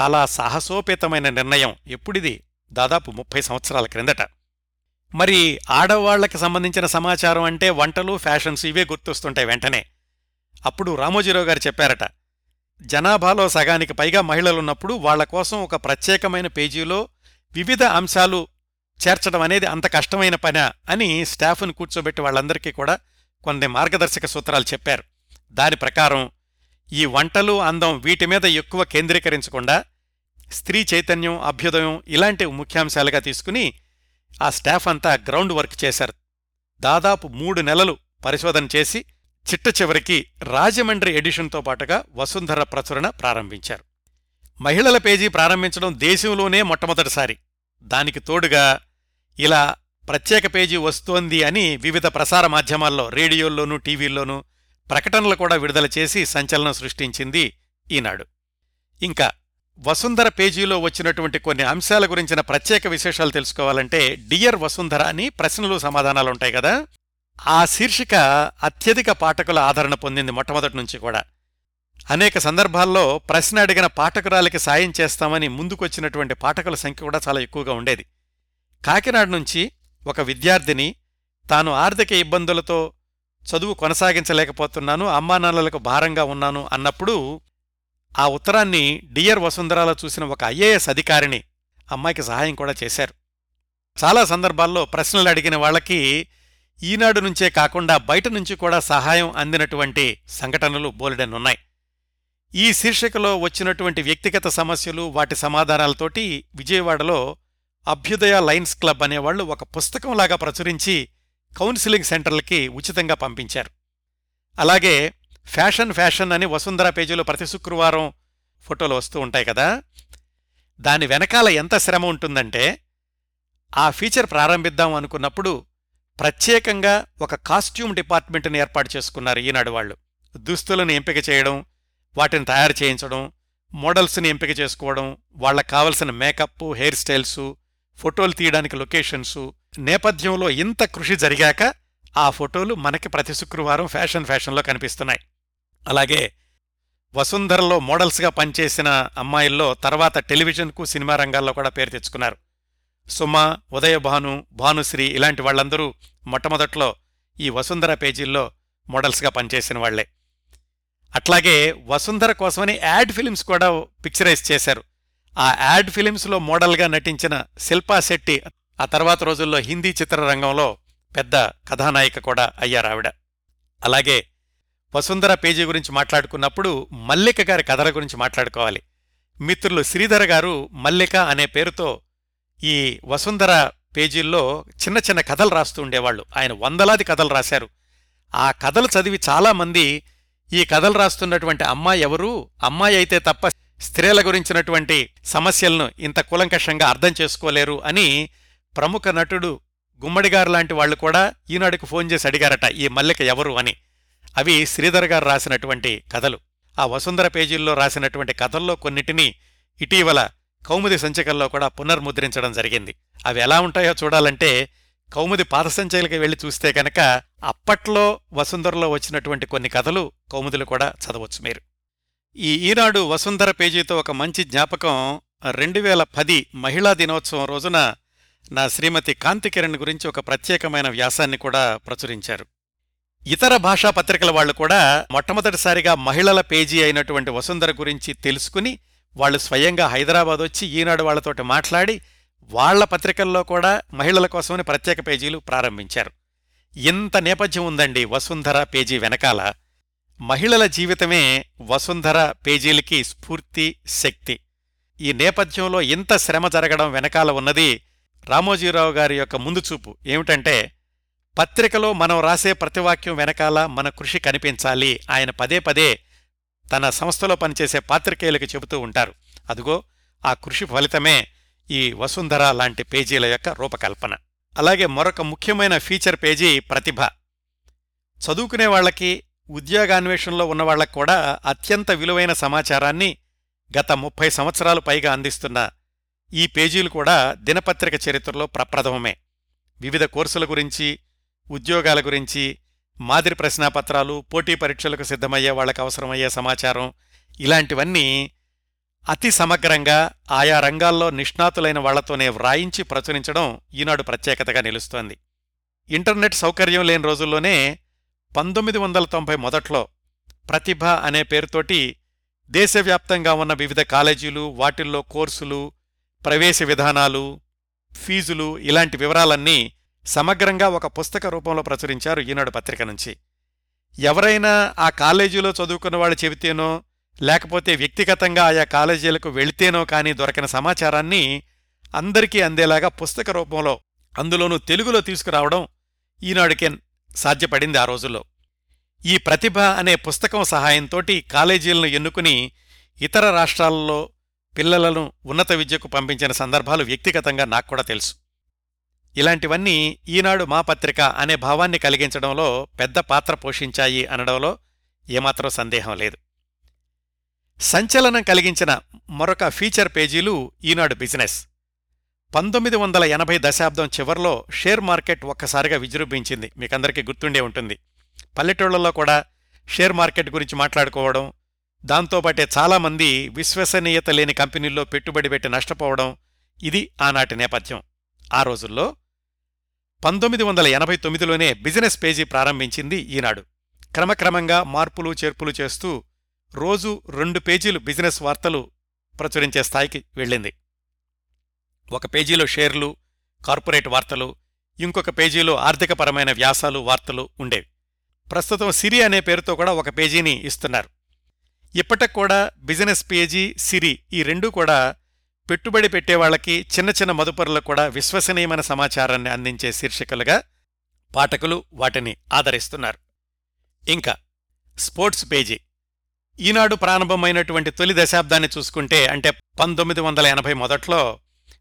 S1: చాలా సాహసోపేతమైన నిర్ణయం. ఎప్పుడిది? దాదాపు ముప్పై సంవత్సరాల క్రిందట. మరి ఆడవాళ్ళకి సంబంధించిన సమాచారం అంటే వంటలు ఫ్యాషన్స్ ఇవే గుర్తొస్తుంటాయి వెంటనే. అప్పుడు రామోజీరావు గారు చెప్పారట జనాభాలో సగానికి పైగా మహిళలున్నప్పుడు వాళ్ళ కోసం ఒక ప్రత్యేకమైన పేజీలో వివిధ అంశాలు చేర్చడం అనేది అంత కష్టమైన పనా? అని స్టాఫ్ను కూర్చోబెట్టి వాళ్ళందరికీ కూడా కొన్ని మార్గదర్శక సూత్రాలు చెప్పారు. దాని ప్రకారం ఈ వంటలు అందం వీటి మీద ఎక్కువ కేంద్రీకరించకుండా స్త్రీ చైతన్యం అభ్యుదయం ఇలాంటి ముఖ్యాంశాలుగా తీసుకుని ఆ స్టాఫ్ అంతా గ్రౌండ్ వర్క్ చేశారు. దాదాపు మూడు నెలలు పరిశోధన చేసి చిట్ట చివరికి రాజమండ్రి ఎడిషన్తో పాటుగా వసుంధర ప్రచురణ ప్రారంభించారు. మహిళల పేజీ ప్రారంభించడం దేశంలోనే మొట్టమొదటిసారి. దానికి తోడుగా ఇలా ప్రత్యేక పేజీ వస్తోంది అని వివిధ ప్రసార మాధ్యమాల్లో రేడియోల్లోనూ టీవీల్లోనూ ప్రకటనలు కూడా విడుదల చేసి సంచలనం సృష్టించింది ఈనాడు. ఇంకా వసుంధర పేజీలో వచ్చినటువంటి కొన్ని అంశాల గురించిన ప్రత్యేక విశేషాలు తెలుసుకోవాలంటే డియర్ వసుంధర అని ప్రశ్నలు సమాధానాలుంటాయి కదా. ఆ శీర్షిక అత్యధిక పాఠకుల ఆదరణ పొందింది మొట్టమొదటి నుంచి కూడా. అనేక సందర్భాల్లో ప్రశ్న అడిగిన పాఠకురాలికి సాయం చేస్తామని ముందుకొచ్చినటువంటి పాఠకుల సంఖ్య కూడా చాలా ఎక్కువగా ఉండేది. కాకినాడ నుంచి ఒక విద్యార్థిని తాను ఆర్థిక ఇబ్బందులతో చదువు కొనసాగించలేకపోతున్నాను అమ్మానాన్నలకు భారంగా ఉన్నాను అన్నప్పుడు ఆ ఉత్తరాన్ని డియర్ వసుంధరాలో చూసిన ఒక ఐఏఎస్ అధికారిని అమ్మాయికి సహాయం కూడా చేశారు. చాలా సందర్భాల్లో ప్రశ్నలు అడిగిన వాళ్ళకి ఈనాడు నుంచే కాకుండా బయట నుంచి కూడా సహాయం అందినటువంటి సంఘటనలు బోలెడన్నున్నాయి. ఈ శీర్షికలో వచ్చినటువంటి వ్యక్తిగత సమస్యలు వాటి సమాధానాలతోటి విజయవాడలో అభ్యుదయ లైన్స్ క్లబ్ అనేవాళ్ళు ఒక పుస్తకంలాగా ప్రచురించి కౌన్సిలింగ్ సెంటర్లకి ఉచితంగా పంపించారు. అలాగే ఫ్యాషన్ ఫ్యాషన్ అని వసుంధర పేజీలో ప్రతి శుక్రవారం ఫోటోలు వస్తూ ఉంటాయి కదా. దాని వెనకాల ఎంత శ్రమ ఉంటుందంటే ఆ ఫీచర్ ప్రారంభిద్దాం అనుకున్నప్పుడు ప్రత్యేకంగా ఒక కాస్ట్యూమ్ డిపార్ట్మెంట్ని ఏర్పాటు చేసుకున్నారు ఈనాడు వాళ్ళు. దుస్తులను ఎంపిక చేయడం వాటిని తయారు చేయించడం మోడల్స్ని ఎంపిక చేసుకోవడం వాళ్ళకు కావలసిన మేకప్ హెయిర్ స్టైల్సు ఫోటోలు తీయడానికి లొకేషన్సు. నేపథ్యంలో ఇంత కృషి జరిగాక ఆ ఫోటోలు మనకి ప్రతి శుక్రవారం ఫ్యాషన్ ఫ్యాషన్లో కనిపిస్తున్నాయి. అలాగే వసుంధరలో మోడల్స్గా పనిచేసిన అమ్మాయిల్లో తర్వాత టెలివిజన్కు సినిమా రంగాల్లో కూడా పేరు తెచ్చుకున్నారు. సుమ ఉదయభాను భానుశ్రీ ఇలాంటి వాళ్ళందరూ మొట్టమొదట్లో ఈ వసుంధర పేజీల్లో మోడల్స్గా పనిచేసిన వాళ్ళే అట్లాగే వసుంధర కోసమని యాడ్ ఫిలిమ్స్ కూడా పిక్చరైజ్ చేశారు. ఆ యాడ్ ఫిలిమ్స్లో మోడల్గా నటించిన శిల్పా శెట్టి ఆ తర్వాత రోజుల్లో హిందీ చిత్రరంగంలో పెద్ద కథానాయిక కూడా అయ్యారావిడ అలాగే వసుంధర పేజీ గురించి మాట్లాడుకున్నప్పుడు మల్లిక గారి కథల గురించి మాట్లాడుకోవాలి. మిత్రులు శ్రీధర్ గారు మల్లిక అనే పేరుతో ఈ వసుంధర పేజీల్లో చిన్న చిన్న కథలు రాస్తూ ఉండేవాళ్ళు. ఆయన వందలాది కథలు రాశారు. ఆ కథలు చదివి చాలామంది ఈ కథలు రాస్తున్నటువంటి అమ్మాయి ఎవరు? అమ్మాయి అయితే తప్ప స్త్రీల గురించినటువంటి సమస్యలను ఇంత కూలంకషంగా అర్థం చేసుకోలేరు అని ప్రముఖ నటుడు గుమ్మడిగారు లాంటి వాళ్ళు కూడా ఈనాడుకు ఫోన్ చేసి అడిగారట ఈ మల్లిక ఎవరు? అని. అవి శ్రీధర్ గారు రాసినటువంటి కథలు. ఆ వసుంధర పేజీల్లో రాసినటువంటి కథల్లో కొన్నిటిని ఇటీవల కౌముది సంచికల్లో కూడా పునర్ముద్రించడం జరిగింది. అవి ఎలా ఉంటాయో చూడాలంటే కౌముది పాదసంచయలకి వెళ్ళి చూస్తే కనుక అప్పట్లో వసుంధరలో వచ్చినటువంటి కొన్ని కథలు కౌముదులు కూడా చదవచ్చు మీరు. ఈ ఈనాడు వసుంధర పేజీతో ఒక మంచి జ్ఞాపకం రెండు వేల పది మహిళా దినోత్సవం రోజున నా శ్రీమతి కాంతికిరణ్ గురించి ఒక ప్రత్యేకమైన వ్యాసాన్ని కూడా ప్రచురించారు. ఇతర భాషా పత్రికల వాళ్ళు కూడా మొట్టమొదటిసారిగా మహిళల పేజీ అయినటువంటి వసుంధర గురించి తెలుసుకుని వాళ్ళు స్వయంగా హైదరాబాద్ వచ్చి ఈనాడు వాళ్ళతోటి మాట్లాడి వాళ్ళ పత్రికల్లో కూడా మహిళల కోసమని ప్రత్యేక పేజీలు ప్రారంభించారు. ఇంత నేపథ్యం ఉందండి వసుంధర పేజీ వెనకాల. మహిళల జీవితమే వసుంధర పేజీలకి స్ఫూర్తి శక్తి. ఈ నేపథ్యంలో ఇంత శ్రమ జరగడం వెనకాల ఉన్నది రామోజీరావు గారి యొక్క ముందు చూపు. ఏమిటంటే పత్రికలో మనం రాసే ప్రతివాక్యం వెనకాల మన కృషి కనిపించాలి. ఆయన పదే పదే తన సంస్థలో పనిచేసే పాత్రికేయులకు చెబుతూ ఉంటారు. అదుగో ఆ కృషి ఫలితమే ఈ వసుంధర లాంటి పేజీల యొక్క రూపకల్పన. అలాగే మరొక ముఖ్యమైన ఫీచర్ పేజీ ప్రతిభ. చదువుకునే వాళ్ళకి ఉద్యోగాన్వేషణలో ఉన్నవాళ్ళకు కూడా అత్యంత విలువైన సమాచారాన్ని గత ముప్పై సంవత్సరాలు పైగా అందిస్తున్న ఈ పేజీలు కూడా దినపత్రిక చరిత్రలో ప్రప్రథమమే. వివిధ కోర్సుల గురించి ఉద్యోగాల గురించి మాదిరి ప్రశ్నాపత్రాలు పోటీ పరీక్షలకు సిద్ధమయ్యే వాళ్ళకు అవసరమయ్యే సమాచారం ఇలాంటివన్నీ అతి సమగ్రంగా ఆయా రంగాల్లో నిష్ణాతులైన వాళ్ళతోనే వ్రాయించి ప్రచురించడం ఈనాడు ప్రత్యేకతగా నిలుస్తోంది. ఇంటర్నెట్ సౌకర్యం లేని రోజుల్లోనే పంతొమ్మిది వందల తొంభై మొదట్లో ప్రతిభ అనే పేరుతోటి దేశవ్యాప్తంగా ఉన్న వివిధ కాలేజీలు వాటిల్లో కోర్సులు ప్రవేశ విధానాలు ఫీజులు ఇలాంటి వివరాలన్నీ సమగ్రంగా ఒక పుస్తక రూపంలో ప్రచురించారు ఈనాడు పత్రిక నుంచి. ఎవరైనా ఆ కాలేజీలో చదువుకున్న వాళ్ళు చెబితేనో లేకపోతే వ్యక్తిగతంగా ఆయా కాలేజీలకు వెళితేనో కానీ దొరకిన సమాచారాన్ని అందరికీ అందేలాగా పుస్తక రూపంలో అందులోనూ తెలుగులో తీసుకురావడం ఈనాడుకే సాధ్యపడింది ఆ రోజుల్లో. ఈ ప్రతిభ అనే పుస్తకం సహాయంతోటి కాలేజీలను ఎన్నుకుని ఇతర రాష్ట్రాలలో పిల్లలను ఉన్నత విద్యకు పంపించిన సందర్భాలు వ్యక్తిగతంగా నాకు కూడా తెలుసు. ఇలాంటివన్నీ ఈనాడు మా పత్రిక అనే భావాన్ని కలిగించడంలో పెద్ద పాత్ర పోషించాయి అనడంలో ఏమాత్రం సందేహం లేదు. సంచలనం కలిగించిన మరొక ఫీచర్ పేజీలు ఈనాడు బిజినెస్. పంతొమ్మిది వందల ఎనభై దశాబ్దం చివర్లో షేర్ మార్కెట్ ఒక్కసారిగా విజృంభించింది. మీకందరికీ గుర్తుండే ఉంటుంది. పల్లెటూళ్ళలో కూడా షేర్ మార్కెట్ గురించి మాట్లాడుకోవడం దాంతోపాటే చాలామంది విశ్వసనీయత లేని కంపెనీల్లో పెట్టుబడి పెట్టి నష్టపోవడం ఇది ఆనాటి నేపథ్యం. ఆ రోజుల్లో పంతొమ్మిది వందల ఎనభై తొమ్మిదిలోనే బిజినెస్ పేజీ ప్రారంభించింది ఈనాడు. క్రమక్రమంగా మార్పులు చేర్పులు చేస్తూ రోజు రెండు పేజీలు బిజినెస్ వార్తలు ప్రచురించే స్థాయికి వెళ్ళింది. ఒక పేజీలో షేర్లు కార్పొరేట్ వార్తలు ఇంకొక పేజీలో ఆర్థికపరమైన వ్యాసాలు వార్తలు ఉండేవి. ప్రస్తుతం సిరి అనే పేరుతో కూడా ఒక పేజీని ఇస్తున్నారు. ఇప్పటికి కూడా బిజినెస్ పేజీ సిరి ఈ రెండూ కూడా పెట్టుబడి పెట్టేవాళ్ళకి చిన్న చిన్న మదుపరులకు కూడా విశ్వసనీయమైన సమాచారాన్ని అందించే శీర్షికలుగా పాఠకులు వాటిని ఆదరిస్తున్నారు. ఇంకా స్పోర్ట్స్ పేజీ. ఈనాడు ప్రారంభమైనటువంటి తొలి దశాబ్దాన్ని చూసుకుంటే అంటే పంతొమ్మిది వందల ఎనభై మొదట్లో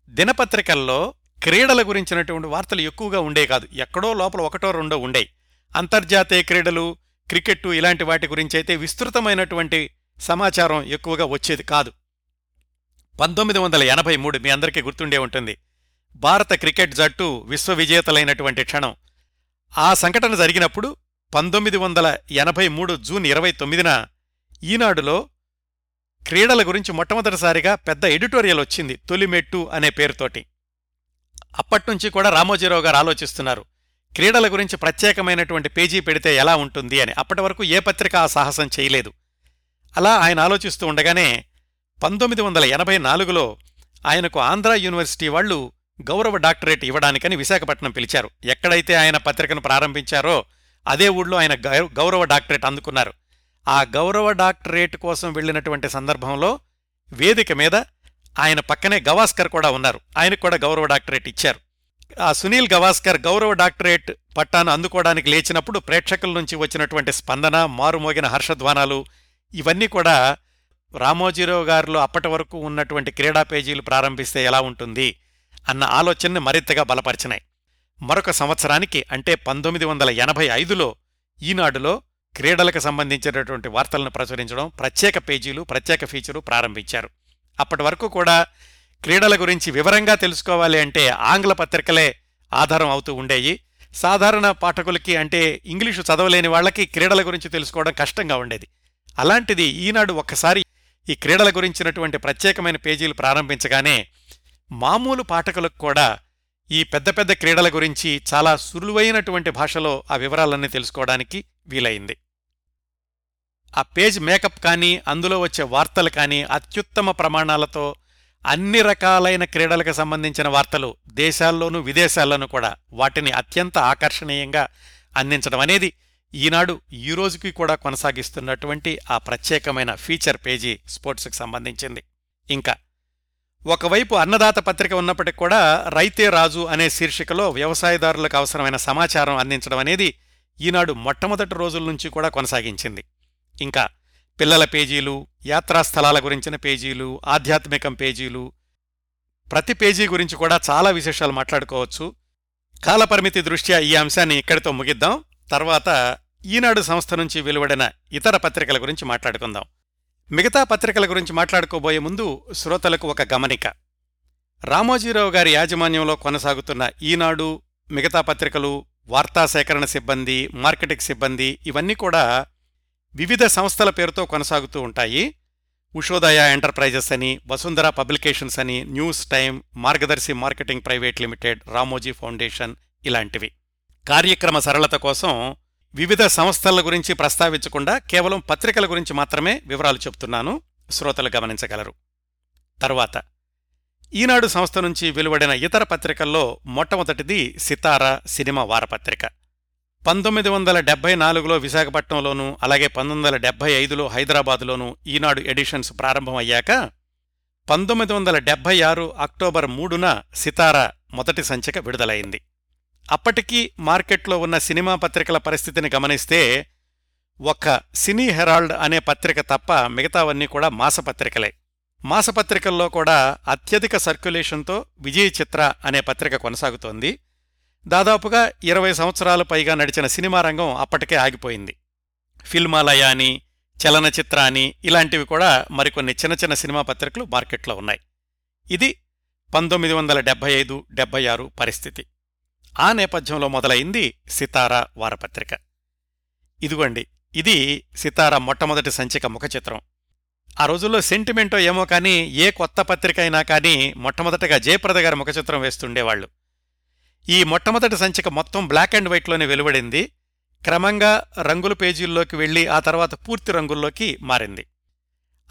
S1: దినపత్రికల్లో క్రీడల గురించినటువంటి వార్తలు ఎక్కువగా ఉండే కాదు. ఎక్కడో లోపల ఒకటో రెండో ఉండే. అంతర్జాతీయ క్రీడలు క్రికెట్టు ఇలాంటి వాటి గురించి అయితే విస్తృతమైనటువంటి సమాచారం ఎక్కువగా వచ్చేది కాదు. పంతొమ్మిది వందల ఎనభై మూడు మీ అందరికీ గుర్తుండే ఉంటుంది. భారత క్రికెట్ జట్టు విశ్వవిజేతలైనటువంటి క్షణం. ఆ సంఘటన జరిగినప్పుడు పంతొమ్మిది వందల ఎనభై మూడు జూన్ ఇరవై తొమ్మిదిన ఈనాడులో క్రీడల గురించి మొట్టమొదటిసారిగా పెద్ద ఎడిటోరియల్ వచ్చింది తొలిమెట్టు అనే పేరుతోటి. అప్పట్నుంచి కూడా రామోజీరావు గారు ఆలోచిస్తున్నారు క్రీడల గురించి ప్రత్యేకమైనటువంటి పేజీ పెడితే ఎలా ఉంటుంది అని. అప్పటి వరకు ఏ పత్రిక ఆ సాహసం చేయలేదు. అలా ఆయన ఆలోచిస్తూ ఉండగానే పంతొమ్మిది వందల ఎనభై నాలుగులో ఆయనకు ఆంధ్ర యూనివర్సిటీ వాళ్ళు గౌరవ డాక్టరేట్ ఇవ్వడానికని విశాఖపట్నం పిలిచారు. ఎక్కడైతే ఆయన పత్రికను ప్రారంభించారో అదే ఊళ్ళో ఆయన గౌ- గౌరవ డాక్టరేట్ అందుకున్నారు. ఆ గౌరవ డాక్టరేట్ కోసం వెళ్ళినటువంటి సందర్భంలో వేదిక మీద ఆయన పక్కనే గవాస్కర్ కూడా ఉన్నారు. ఆయనకు కూడా గౌరవ డాక్టరేట్ ఇచ్చారు. ఆ సునీల్ గవాస్కర్ గౌరవ డాక్టరేట్ పట్టాను అందుకోవడానికి లేచినప్పుడు ప్రేక్షకుల నుంచి వచ్చినటువంటి స్పందన మారుమోగిన హర్షధ్వానాలు ఇవన్నీ కూడా రామోజీరావు గారిలో అప్పటి వరకు ఉన్నటువంటి క్రీడా పేజీలు ప్రారంభిస్తే ఎలా ఉంటుంది అన్న ఆలోచనని మరింతగా బలపరిచినాయి. మరొక సంవత్సరానికి అంటే పంతొమ్మిది వందల ఎనభై ఐదులో ఈనాడులో క్రీడలకు సంబంధించినటువంటి వార్తలను ప్రచురించడం ప్రత్యేక పేజీలు ప్రత్యేక ఫీచరు ప్రారంభించారు. అప్పటి వరకు కూడా క్రీడల గురించి వివరంగా తెలుసుకోవాలి అంటే ఆంగ్ల పత్రికలే ఆధారం అవుతూ ఉండేవి సాధారణ పాఠకులకి అంటే ఇంగ్లీషు చదవలేని వాళ్ళకి క్రీడల గురించి తెలుసుకోవడం కష్టంగా ఉండేది. అలాంటిది ఈనాడు ఒక్కసారి ఈ క్రీడల గురించినటువంటి ప్రత్యేకమైన పేజీలు ప్రారంభించగానే మామూలు పాఠకులకు కూడా ఈ పెద్ద పెద్ద క్రీడల గురించి చాలా సులువైనటువంటి భాషలో ఆ వివరాలన్నీ తెలుసుకోవడానికి వీలైంది. ఆ పేజ్ మేకప్ కానీ అందులో వచ్చే వార్తలు కానీ అత్యుత్తమ ప్రమాణాలతో అన్ని రకాలైన క్రీడలకు సంబంధించిన వార్తలు దేశాల్లోనూ విదేశాల్లోనూ కూడా వాటిని అత్యంత ఆకర్షణీయంగా అందించడం అనేది ఈనాడు ఈ రోజుకి కూడా కొనసాగిస్తున్నటువంటి ఆ ప్రత్యేకమైన ఫీచర్ పేజీ స్పోర్ట్స్కి సంబంధించింది. ఇంకా ఒకవైపు అన్నదాత పత్రిక ఉన్నప్పటికి కూడా రైతే రాజు అనే శీర్షికలో వ్యవసాయదారులకు అవసరమైన సమాచారం అందించడం అనేది ఈనాడు మొట్టమొదటి రోజుల నుంచి కూడా కొనసాగించింది. ఇంకా పిల్లల పేజీలు యాత్రా స్థలాల గురించిన పేజీలు ఆధ్యాత్మికం పేజీలు ప్రతి పేజీ గురించి కూడా చాలా విశేషాలు మాట్లాడుకోవచ్చు. కాలపరిమితి దృష్ట్యా ఈ అంశాన్ని ఇక్కడితో ముగిద్దాం. తర్వాత ఈనాడు సంస్థ నుంచి వెలువడిన ఇతర పత్రికల గురించి మాట్లాడుకుందాం. మిగతా పత్రికల గురించి మాట్లాడుకోబోయే ముందు శ్రోతలకు ఒక గమనిక. రామోజీరావు గారి యాజమాన్యంలో కొనసాగుతున్న ఈనాడు మిగతా పత్రికలు వార్తా సేకరణ సిబ్బంది మార్కెటింగ్ సిబ్బంది ఇవన్నీ కూడా వివిధ సంస్థల పేరుతో కొనసాగుతూ ఉంటాయి. ఉషోదయ ఎంటర్ప్రైజెస్ అని వసుంధర పబ్లికేషన్స్ అని News Time Margadarsi Marketing Private Limited Ramoji Foundation ఇలాంటివి. కార్యక్రమ సరళత కోసం వివిధ సంస్థల గురించి ప్రస్తావించకుండా కేవలం పత్రికల గురించి మాత్రమే వివరాలు చెప్తున్నాను. శ్రోతలు గమనించగలరు. తరువాత ఈనాడు సంస్థ నుంచి వెలువడిన ఇతర పత్రికల్లో మొట్టమొదటిది సితారా సినిమా వారపత్రిక. పంతొమ్మిది వందల డెబ్బై నాలుగులో విశాఖపట్నంలోనూ అలాగే పంతొమ్మిది వందల డెబ్బై ఐదులో హైదరాబాదులోనూ ఈనాడు ఎడిషన్స్ ప్రారంభమయ్యాక పంతొమ్మిది వందల డెబ్బై ఆరు అక్టోబర్ మూడున సితారా మొదటి సంచిక విడుదలైంది. అప్పటికీ మార్కెట్లో ఉన్న సినిమా పత్రికల పరిస్థితిని గమనిస్తే ఒక్క సినీ హెరాల్డ్ అనే పత్రిక తప్ప మిగతావన్నీ కూడా మాసపత్రికలే. మాసపత్రికల్లో కూడా అత్యధిక సర్క్యులేషన్తో విజయ్ చిత్ర అనే పత్రిక కొనసాగుతోంది. దాదాపుగా ఇరవై సంవత్సరాలు పైగా నడిచిన సినిమా రంగం అప్పటికే ఆగిపోయింది. ఫిల్మాలయ అని చలనచిత్ర అని ఇలాంటివి కూడా మరికొన్ని చిన్న చిన్న సినిమా పత్రికలు మార్కెట్లో ఉన్నాయి. ఇది పంతొమ్మిది వందల డెబ్బై ఐదు డెబ్బై ఆరు పరిస్థితి. ఆ నేపథ్యంలో మొదలైంది సితారా వారపత్రిక. ఇదిగోండి ఇది సితారా మొట్టమొదటి సంచిక ముఖ చిత్రం ఆ రోజుల్లో సెంటిమెంటో ఏమో కానీ ఏ కొత్త పత్రిక అయినా కానీ మొట్టమొదటగా జయప్రద గారి ముఖచిత్రం వేస్తుండేవాళ్ళు ఈ మొట్టమొదటి సంచిక మొత్తం బ్లాక్ అండ్ వైట్లోనే వెలువడింది. క్రమంగా రంగుల పేజీల్లోకి వెళ్ళి ఆ తర్వాత పూర్తి రంగుల్లోకి మారింది.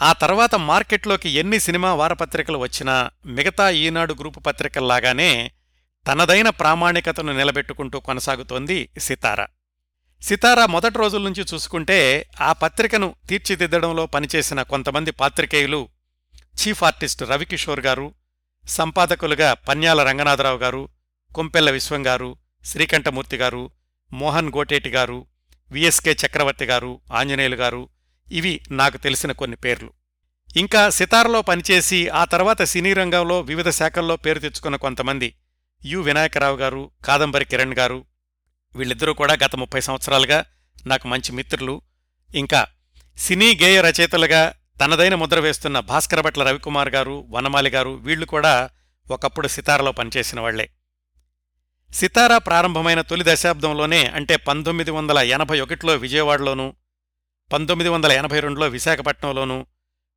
S1: ఆ తర్వాత మార్కెట్లోకి ఎన్ని సినిమా వారపత్రికలు వచ్చినా మిగతా ఈనాడు గ్రూపు పత్రికల్లాగానే తనదైన ప్రామాణికతను నిలబెట్టుకుంటూ కొనసాగుతోంది సితార. సితారా మొదటి రోజుల నుంచి చూసుకుంటే ఆ పత్రికను తీర్చిదిద్దడంలో పనిచేసిన కొంతమంది పాత్రికేయులు చీఫ్ ఆర్టిస్ట్ రవికిషోర్ గారు సంపాదకులుగా పన్యాల రంగనాథరావు గారు కొంపెల్ల విశ్వం గారు శ్రీకంఠమూర్తి గారు మోహన్ గోటేటి గారు విఎస్కే చక్రవర్తి గారు ఆంజనేయులు గారు ఇవి నాకు తెలిసిన కొన్ని పేర్లు. ఇంకా సితారలో పనిచేసి ఆ తర్వాత సినీ రంగంలో వివిధ శాఖల్లో పేరు తెచ్చుకున్న కొంతమంది యు వినాయకరావు గారు కాదంబరి కిరణ్ గారు వీళ్ళిద్దరూ కూడా గత ముప్పై సంవత్సరాలుగా నాకు మంచి మిత్రులు. ఇంకా సినీ గేయ రచయితలుగా తనదైన ముద్ర వేస్తున్న భాస్కరభట్ల రవికుమార్ గారు వనమాలి గారు వీళ్ళు కూడా ఒకప్పుడు సితారలో పనిచేసిన వాళ్ళే. సితారా ప్రారంభమైన తొలి దశాబ్దంలోనే అంటే పంతొమ్మిది వందల ఎనభై ఒకటిలో విజయవాడలోనూ పంతొమ్మిది వందల ఎనభై రెండులో విశాఖపట్నంలోనూ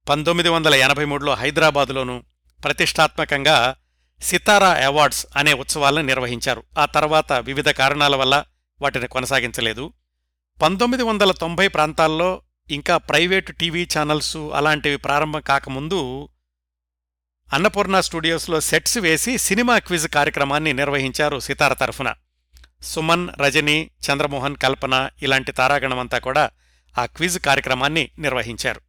S1: పంతొమ్మిది వందల ఎనభై మూడులో హైదరాబాదులోనూ ప్రతిష్టాత్మకంగా సితారా అవార్డ్స్ అనే ఉత్సవాలను నిర్వహించారు. ఆ తర్వాత వివిధ కారణాల వల్ల వాటిని కొనసాగించలేదు. పంతొమ్మిది వందల తొంభై ప్రాంతాల్లో ఇంకా ప్రైవేటు టీవీ ఛానల్స్ అలాంటివి ప్రారంభం కాకముందు అన్నపూర్ణ స్టూడియోస్లో సెట్స్ వేసి సినిమా క్విజ్ కార్యక్రమాన్ని నిర్వహించారు సితార తరఫున. సుమన్ రజని చంద్రమోహన్ కల్పన ఇలాంటి తారాగణమంతా కూడా ఆ క్విజ్ కార్యక్రమాన్ని నిర్వహించారు.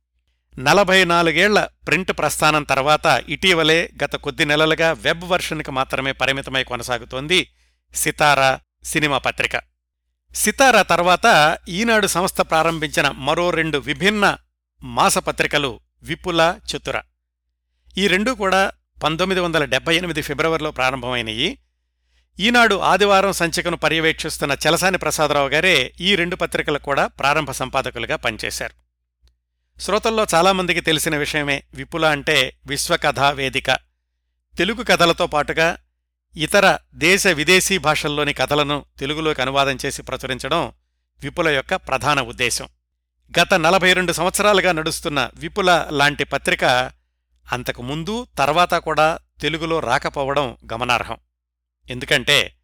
S1: నలభై నాలుగేళ్ళ ప్రింట్ ప్రస్థానం తర్వాత ఇటీవలే గత కొద్ది నెలలుగా వెబ్ వర్షన్కి మాత్రమే పరిమితమై కొనసాగుతోంది సితారా సినిమా పత్రిక. సితారా తర్వాత ఈనాడు సంస్థ ప్రారంభించిన మరో రెండు విభిన్న మాసపత్రికలు విపుల చతుర. ఈ రెండూ కూడా పంతొమ్మిది వందల డెబ్బై ఎనిమిది ఫిబ్రవరిలో ప్రారంభమైనయి. ఈనాడు ఆదివారం సంచికను పర్యవేక్షిస్తున్న చలసాని ప్రసాదరావు గారే ఈ రెండు పత్రికలు కూడా ప్రారంభ సంపాదకులుగా పనిచేశారు. శ్రోతల్లో చాలామందికి తెలిసిన విషయమే విపుల అంటే విశ్వకథా వేదిక. తెలుగు కథలతో పాటుగా ఇతర దేశ విదేశీ భాషల్లోని కథలను తెలుగులోకి అనువాదం చేసి ప్రచురించడం విపుల యొక్క ప్రధాన ఉద్దేశం. గత నలభై రెండు సంవత్సరాలుగా నడుస్తున్న విపుల లాంటి పత్రిక అంతకు ముందు తర్వాత కూడా తెలుగులో రాకపోవడం గమనార్హం. ఎందుకంటే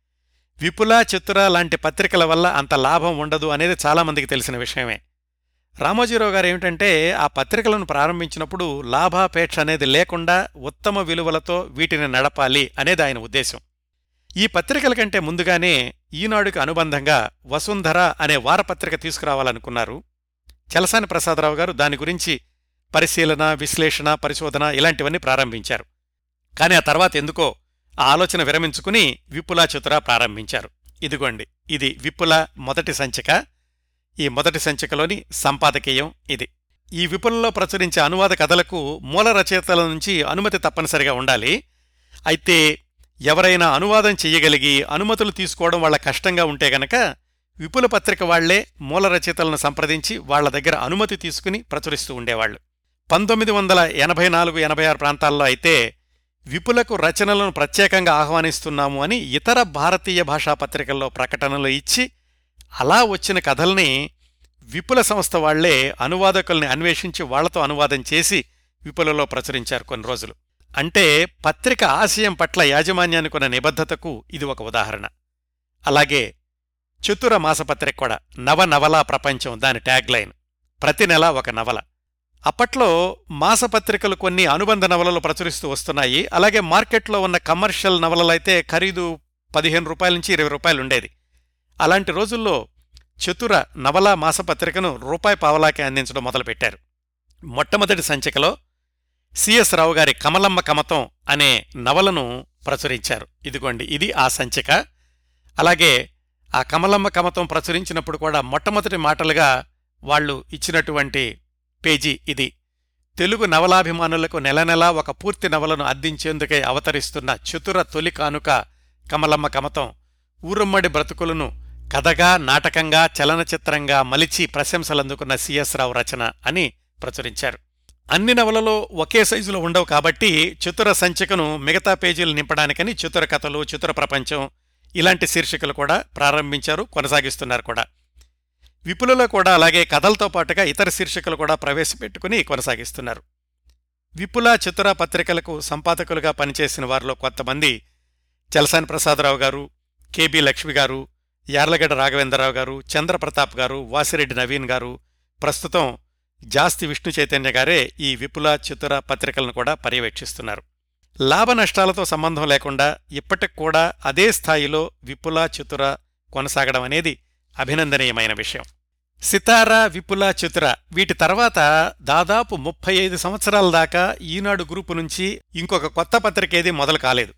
S1: విపుల చిత్తుర లాంటి పత్రికల వల్ల అంత లాభం ఉండదు అనేది చాలామందికి తెలిసిన విషయమే. రామోజీరావు గారు ఏమిటంటే ఆ పత్రికలను ప్రారంభించినప్పుడు లాభాపేక్ష అనేది లేకుండా ఉత్తమ విలువలతో వీటిని నడపాలి అనేది ఆయన ఉద్దేశం. ఈ పత్రికల కంటే ముందుగానే ఈనాడుకి అనుబంధంగా వసుంధర అనే వారపత్రిక తీసుకురావాలనుకున్నారు. చలసాని ప్రసాదరావు గారు దాని గురించి పరిశీలన విశ్లేషణ పరిశోధన ఇలాంటివన్నీ ప్రారంభించారు. కానీ ఆ తర్వాత ఎందుకో ఆ ఆలోచన విరమించుకుని విపులా చతుర ప్రారంభించారు. ఇదిగోండి ఇది విపుల మొదటి సంచిక. ఈ మొదటి సంచికలోని సంపాదకీయం ఇది. ఈ విపులలో ప్రచురించే అనువాద కథలకు మూల రచయితల నుంచి అనుమతి తప్పనిసరిగా ఉండాలి. అయితే ఎవరైనా అనువాదం చెయ్యగలిగి అనుమతులు తీసుకోవడం వాళ్ళ కష్టంగా ఉంటే గనక విపుల పత్రిక వాళ్ళే మూల రచయితలను సంప్రదించి వాళ్ళ దగ్గర అనుమతి తీసుకుని ప్రచురిస్తూ ఉండేవాళ్ళు పంతొమ్మిది వందల ఎనభై నాలుగు ఎనభై ఆరు ప్రాంతాల్లో అయితే విపులకు రచనలను ప్రత్యేకంగా ఆహ్వానిస్తున్నాము అని ఇతర భారతీయ భాషా పత్రికల్లో ప్రకటనలు ఇచ్చి అలా వచ్చిన కథల్ని విపుల సంస్థ వాళ్ళే అనువాదకుల్ని అన్వేషించి వాళ్ళతో అనువాదం చేసి విపులలో ప్రచురించారు కొన్ని రోజులు. అంటే పత్రిక ఆశయం పట్ల యాజమాన్యానికి ఉన్న నిబద్ధతకు ఇది ఒక ఉదాహరణ. అలాగే చతుర మాసపత్రిక కూడా నవ నవలా ప్రపంచం దాని ట్యాగ్ లైన్. ప్రతి నెల ఒక నవల. అప్పట్లో మాసపత్రికలు కొన్ని అనుబంధ నవలలు ప్రచురిస్తూ వస్తున్నాయి. అలాగే మార్కెట్లో ఉన్న కమర్షియల్ నవలలైతే ఖరీదు పదిహేను రూపాయల నుంచి ఇరవై రూపాయలు ఉండేది. అలాంటి రోజుల్లో చతుర నవలా మాసపత్రికను రూపాయి పావలాకే అందించడం మొదలుపెట్టారు. మొట్టమొదటి సంచికలో సిఎస్ రావు గారి కమలమ్మ కమతం అనే నవలను ప్రచురించారు. ఇదిగోండి ఇది ఆ సంచిక. అలాగే ఆ కమలమ్మ కమతం ప్రచురించినప్పుడు కూడా మొట్టమొదటి మాటలుగా వాళ్ళు ఇచ్చినటువంటి పేజీ ఇది. తెలుగు నవలాభిమానులకు నెల నెలా ఒక పూర్తి నవలను అందించేందుకే అవతరిస్తున్న చతుర తొలి కానుక కమలమ్మ కమతం ఊరమ్మడి బ్రతుకులను కథగా నాటకంగా చలనచిత్రంగా మలిచి ప్రశంసలందుకున్న సిఎస్ రావు రచన అని ప్రచురించారు. అన్ని నవలలో ఒకే సైజులో ఉండవు కాబట్టి చతుర సంచికను మిగతా పేజీలు నింపడానికని చతుర కథలు చతుర ప్రపంచం ఇలాంటి శీర్షికలు కూడా ప్రారంభించారు కొనసాగిస్తున్నారు కూడా. విపులలో కూడా అలాగే కథలతో పాటుగా ఇతర శీర్షికలు కూడా ప్రవేశపెట్టుకుని కొనసాగిస్తున్నారు. విపుల చతుర పత్రికలకు సంపాదకులుగా పనిచేసిన వారిలో కొంతమంది చలసాని ప్రసాదరావు గారు కెబి లక్ష్మి గారు యార్లగడ్డ రాఘవేంద్రరావు గారు చంద్రప్రతాప్ గారు వాసిరెడ్డి నవీన్ గారు ప్రస్తుతం జాస్తి విష్ణు చైతన్య గారే ఈ విపుల చతుర పత్రికలను కూడా పర్యవేక్షిస్తున్నారు. లాభ నష్టాలతో సంబంధం లేకుండా ఇప్పటికి కూడా అదే స్థాయిలో విపుల చతుర కొనసాగడం అనేది అభినందనీయమైన విషయం. సితార విపుల చతుర వీటి తర్వాత దాదాపు ముప్పై ఐదు సంవత్సరాల దాకా ఈనాడు గ్రూపు నుంచి ఇంకొక కొత్త పత్రిక ఏది మొదలు కాలేదు.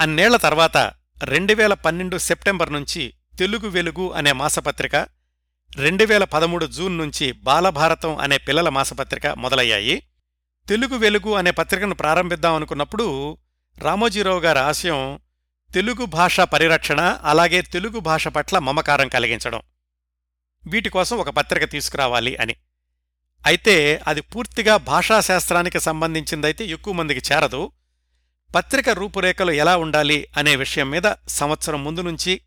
S1: అన్నేళ్ళ తర్వాత రెండు వేల పన్నెండు సెప్టెంబర్ నుంచి తెలుగు వెలుగు అనే మాసపత్రిక రెండు వేల పదమూడు జూన్ నుంచి బాలభారతం అనే పిల్లల మాసపత్రిక మొదలయ్యాయి. తెలుగు వెలుగు అనే పత్రికను ప్రారంభిద్దాం అనుకున్నప్పుడు రామోజీరావు గారి ఆశయం తెలుగు భాష పరిరక్షణ అలాగే తెలుగు భాష పట్ల మమకారం కలిగించడం. వీటి కోసం ఒక పత్రిక తీసుకురావాలి అని. అయితే అది పూర్తిగా భాషాశాస్త్రానికి సంబంధించిందైతే ఎక్కువ మందికి చేరదు. పత్రిక రూపురేఖలు ఎలా ఉండాలి అనే విషయం మీద సంవత్సరం ముందు నుంచి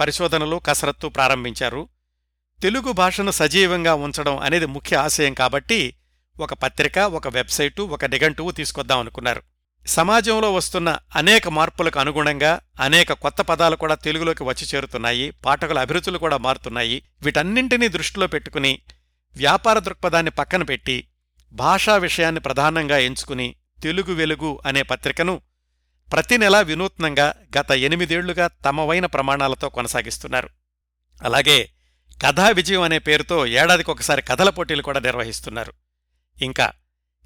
S1: పరిశోధనలు కసరత్తు ప్రారంభించారు. తెలుగు భాషను సజీవంగా ఉంచడం అనేది ముఖ్య ఆశయం కాబట్టి ఒక పత్రిక ఒక వెబ్సైటు ఒక నిఘంటువు తీసుకొద్దాం అనుకున్నారు. సమాజంలో వస్తున్న అనేక మార్పులకు అనుగుణంగా అనేక కొత్త పదాలు కూడా తెలుగులోకి వచ్చి చేరుతున్నాయి. పాఠకుల అభిరుచులు కూడా మారుతున్నాయి. వీటన్నింటినీ దృష్టిలో పెట్టుకుని వ్యాపార దృక్పథాన్ని పక్కన పెట్టి భాషా విషయాన్ని ప్రధానంగా ఎంచుకుని తెలుగు వెలుగు అనే పత్రికను ప్రతి నెలా వినూత్నంగా గత ఎనిమిదేళ్ళుగా తమవైన ప్రమాణాలతో కొనసాగిస్తున్నారు. అలాగే కథా విజయం అనే పేరుతో ఏడాదికొకసారి కథల పోటీలు కూడా నిర్వహిస్తున్నారు. ఇంకా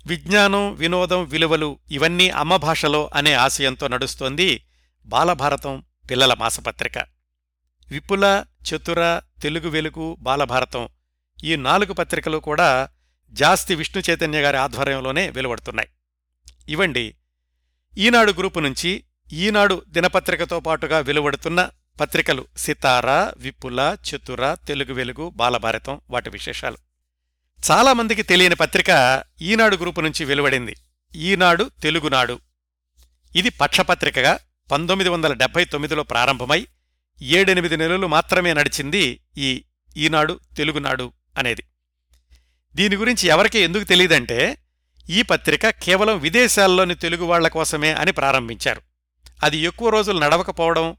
S1: విజ్ఞానం వినోదం విలువలు ఇవన్నీ అమ్మ భాషలో అనే ఆశయంతో నడుస్తోంది బాలభారతం పిల్లల మాసపత్రిక. విపుల చతుర తెలుగు వెలుగు బాలభారతం ఈ నాలుగు పత్రికలు కూడా జాస్తి విష్ణు చైతన్య గారి ఆధ్వర్యంలోనే వెలువడుతున్నాయి. ఇవండి ఈనాడు గ్రూపు నుంచి ఈనాడు దినపత్రికతో పాటుగా వెలువడుతున్న పత్రికలు సితార విపుల చతుర తెలుగు వెలుగు బాలభారతం వాటి విశేషాలు. చాలామందికి తెలియని పత్రిక ఈనాడు గ్రూపు నుంచి వెలువడింది. ఈనాడు తెలుగునాడు ఇది పక్షపత్రికగా పంతొమ్మిది వందల డెబ్బై తొమ్మిదిలో ప్రారంభమై ఏడెనిమిది నెలలు మాత్రమే నడిచింది ఈ ఈనాడు తెలుగునాడు అనేది. దీని గురించి ఎవరికి ఎందుకు తెలియదంటే ఈ పత్రిక కేవలం విదేశాల్లోని తెలుగు వాళ్ళ కోసమే అని ప్రారంభించారు. అది ఎక్కువ రోజులు నడవకపోవడం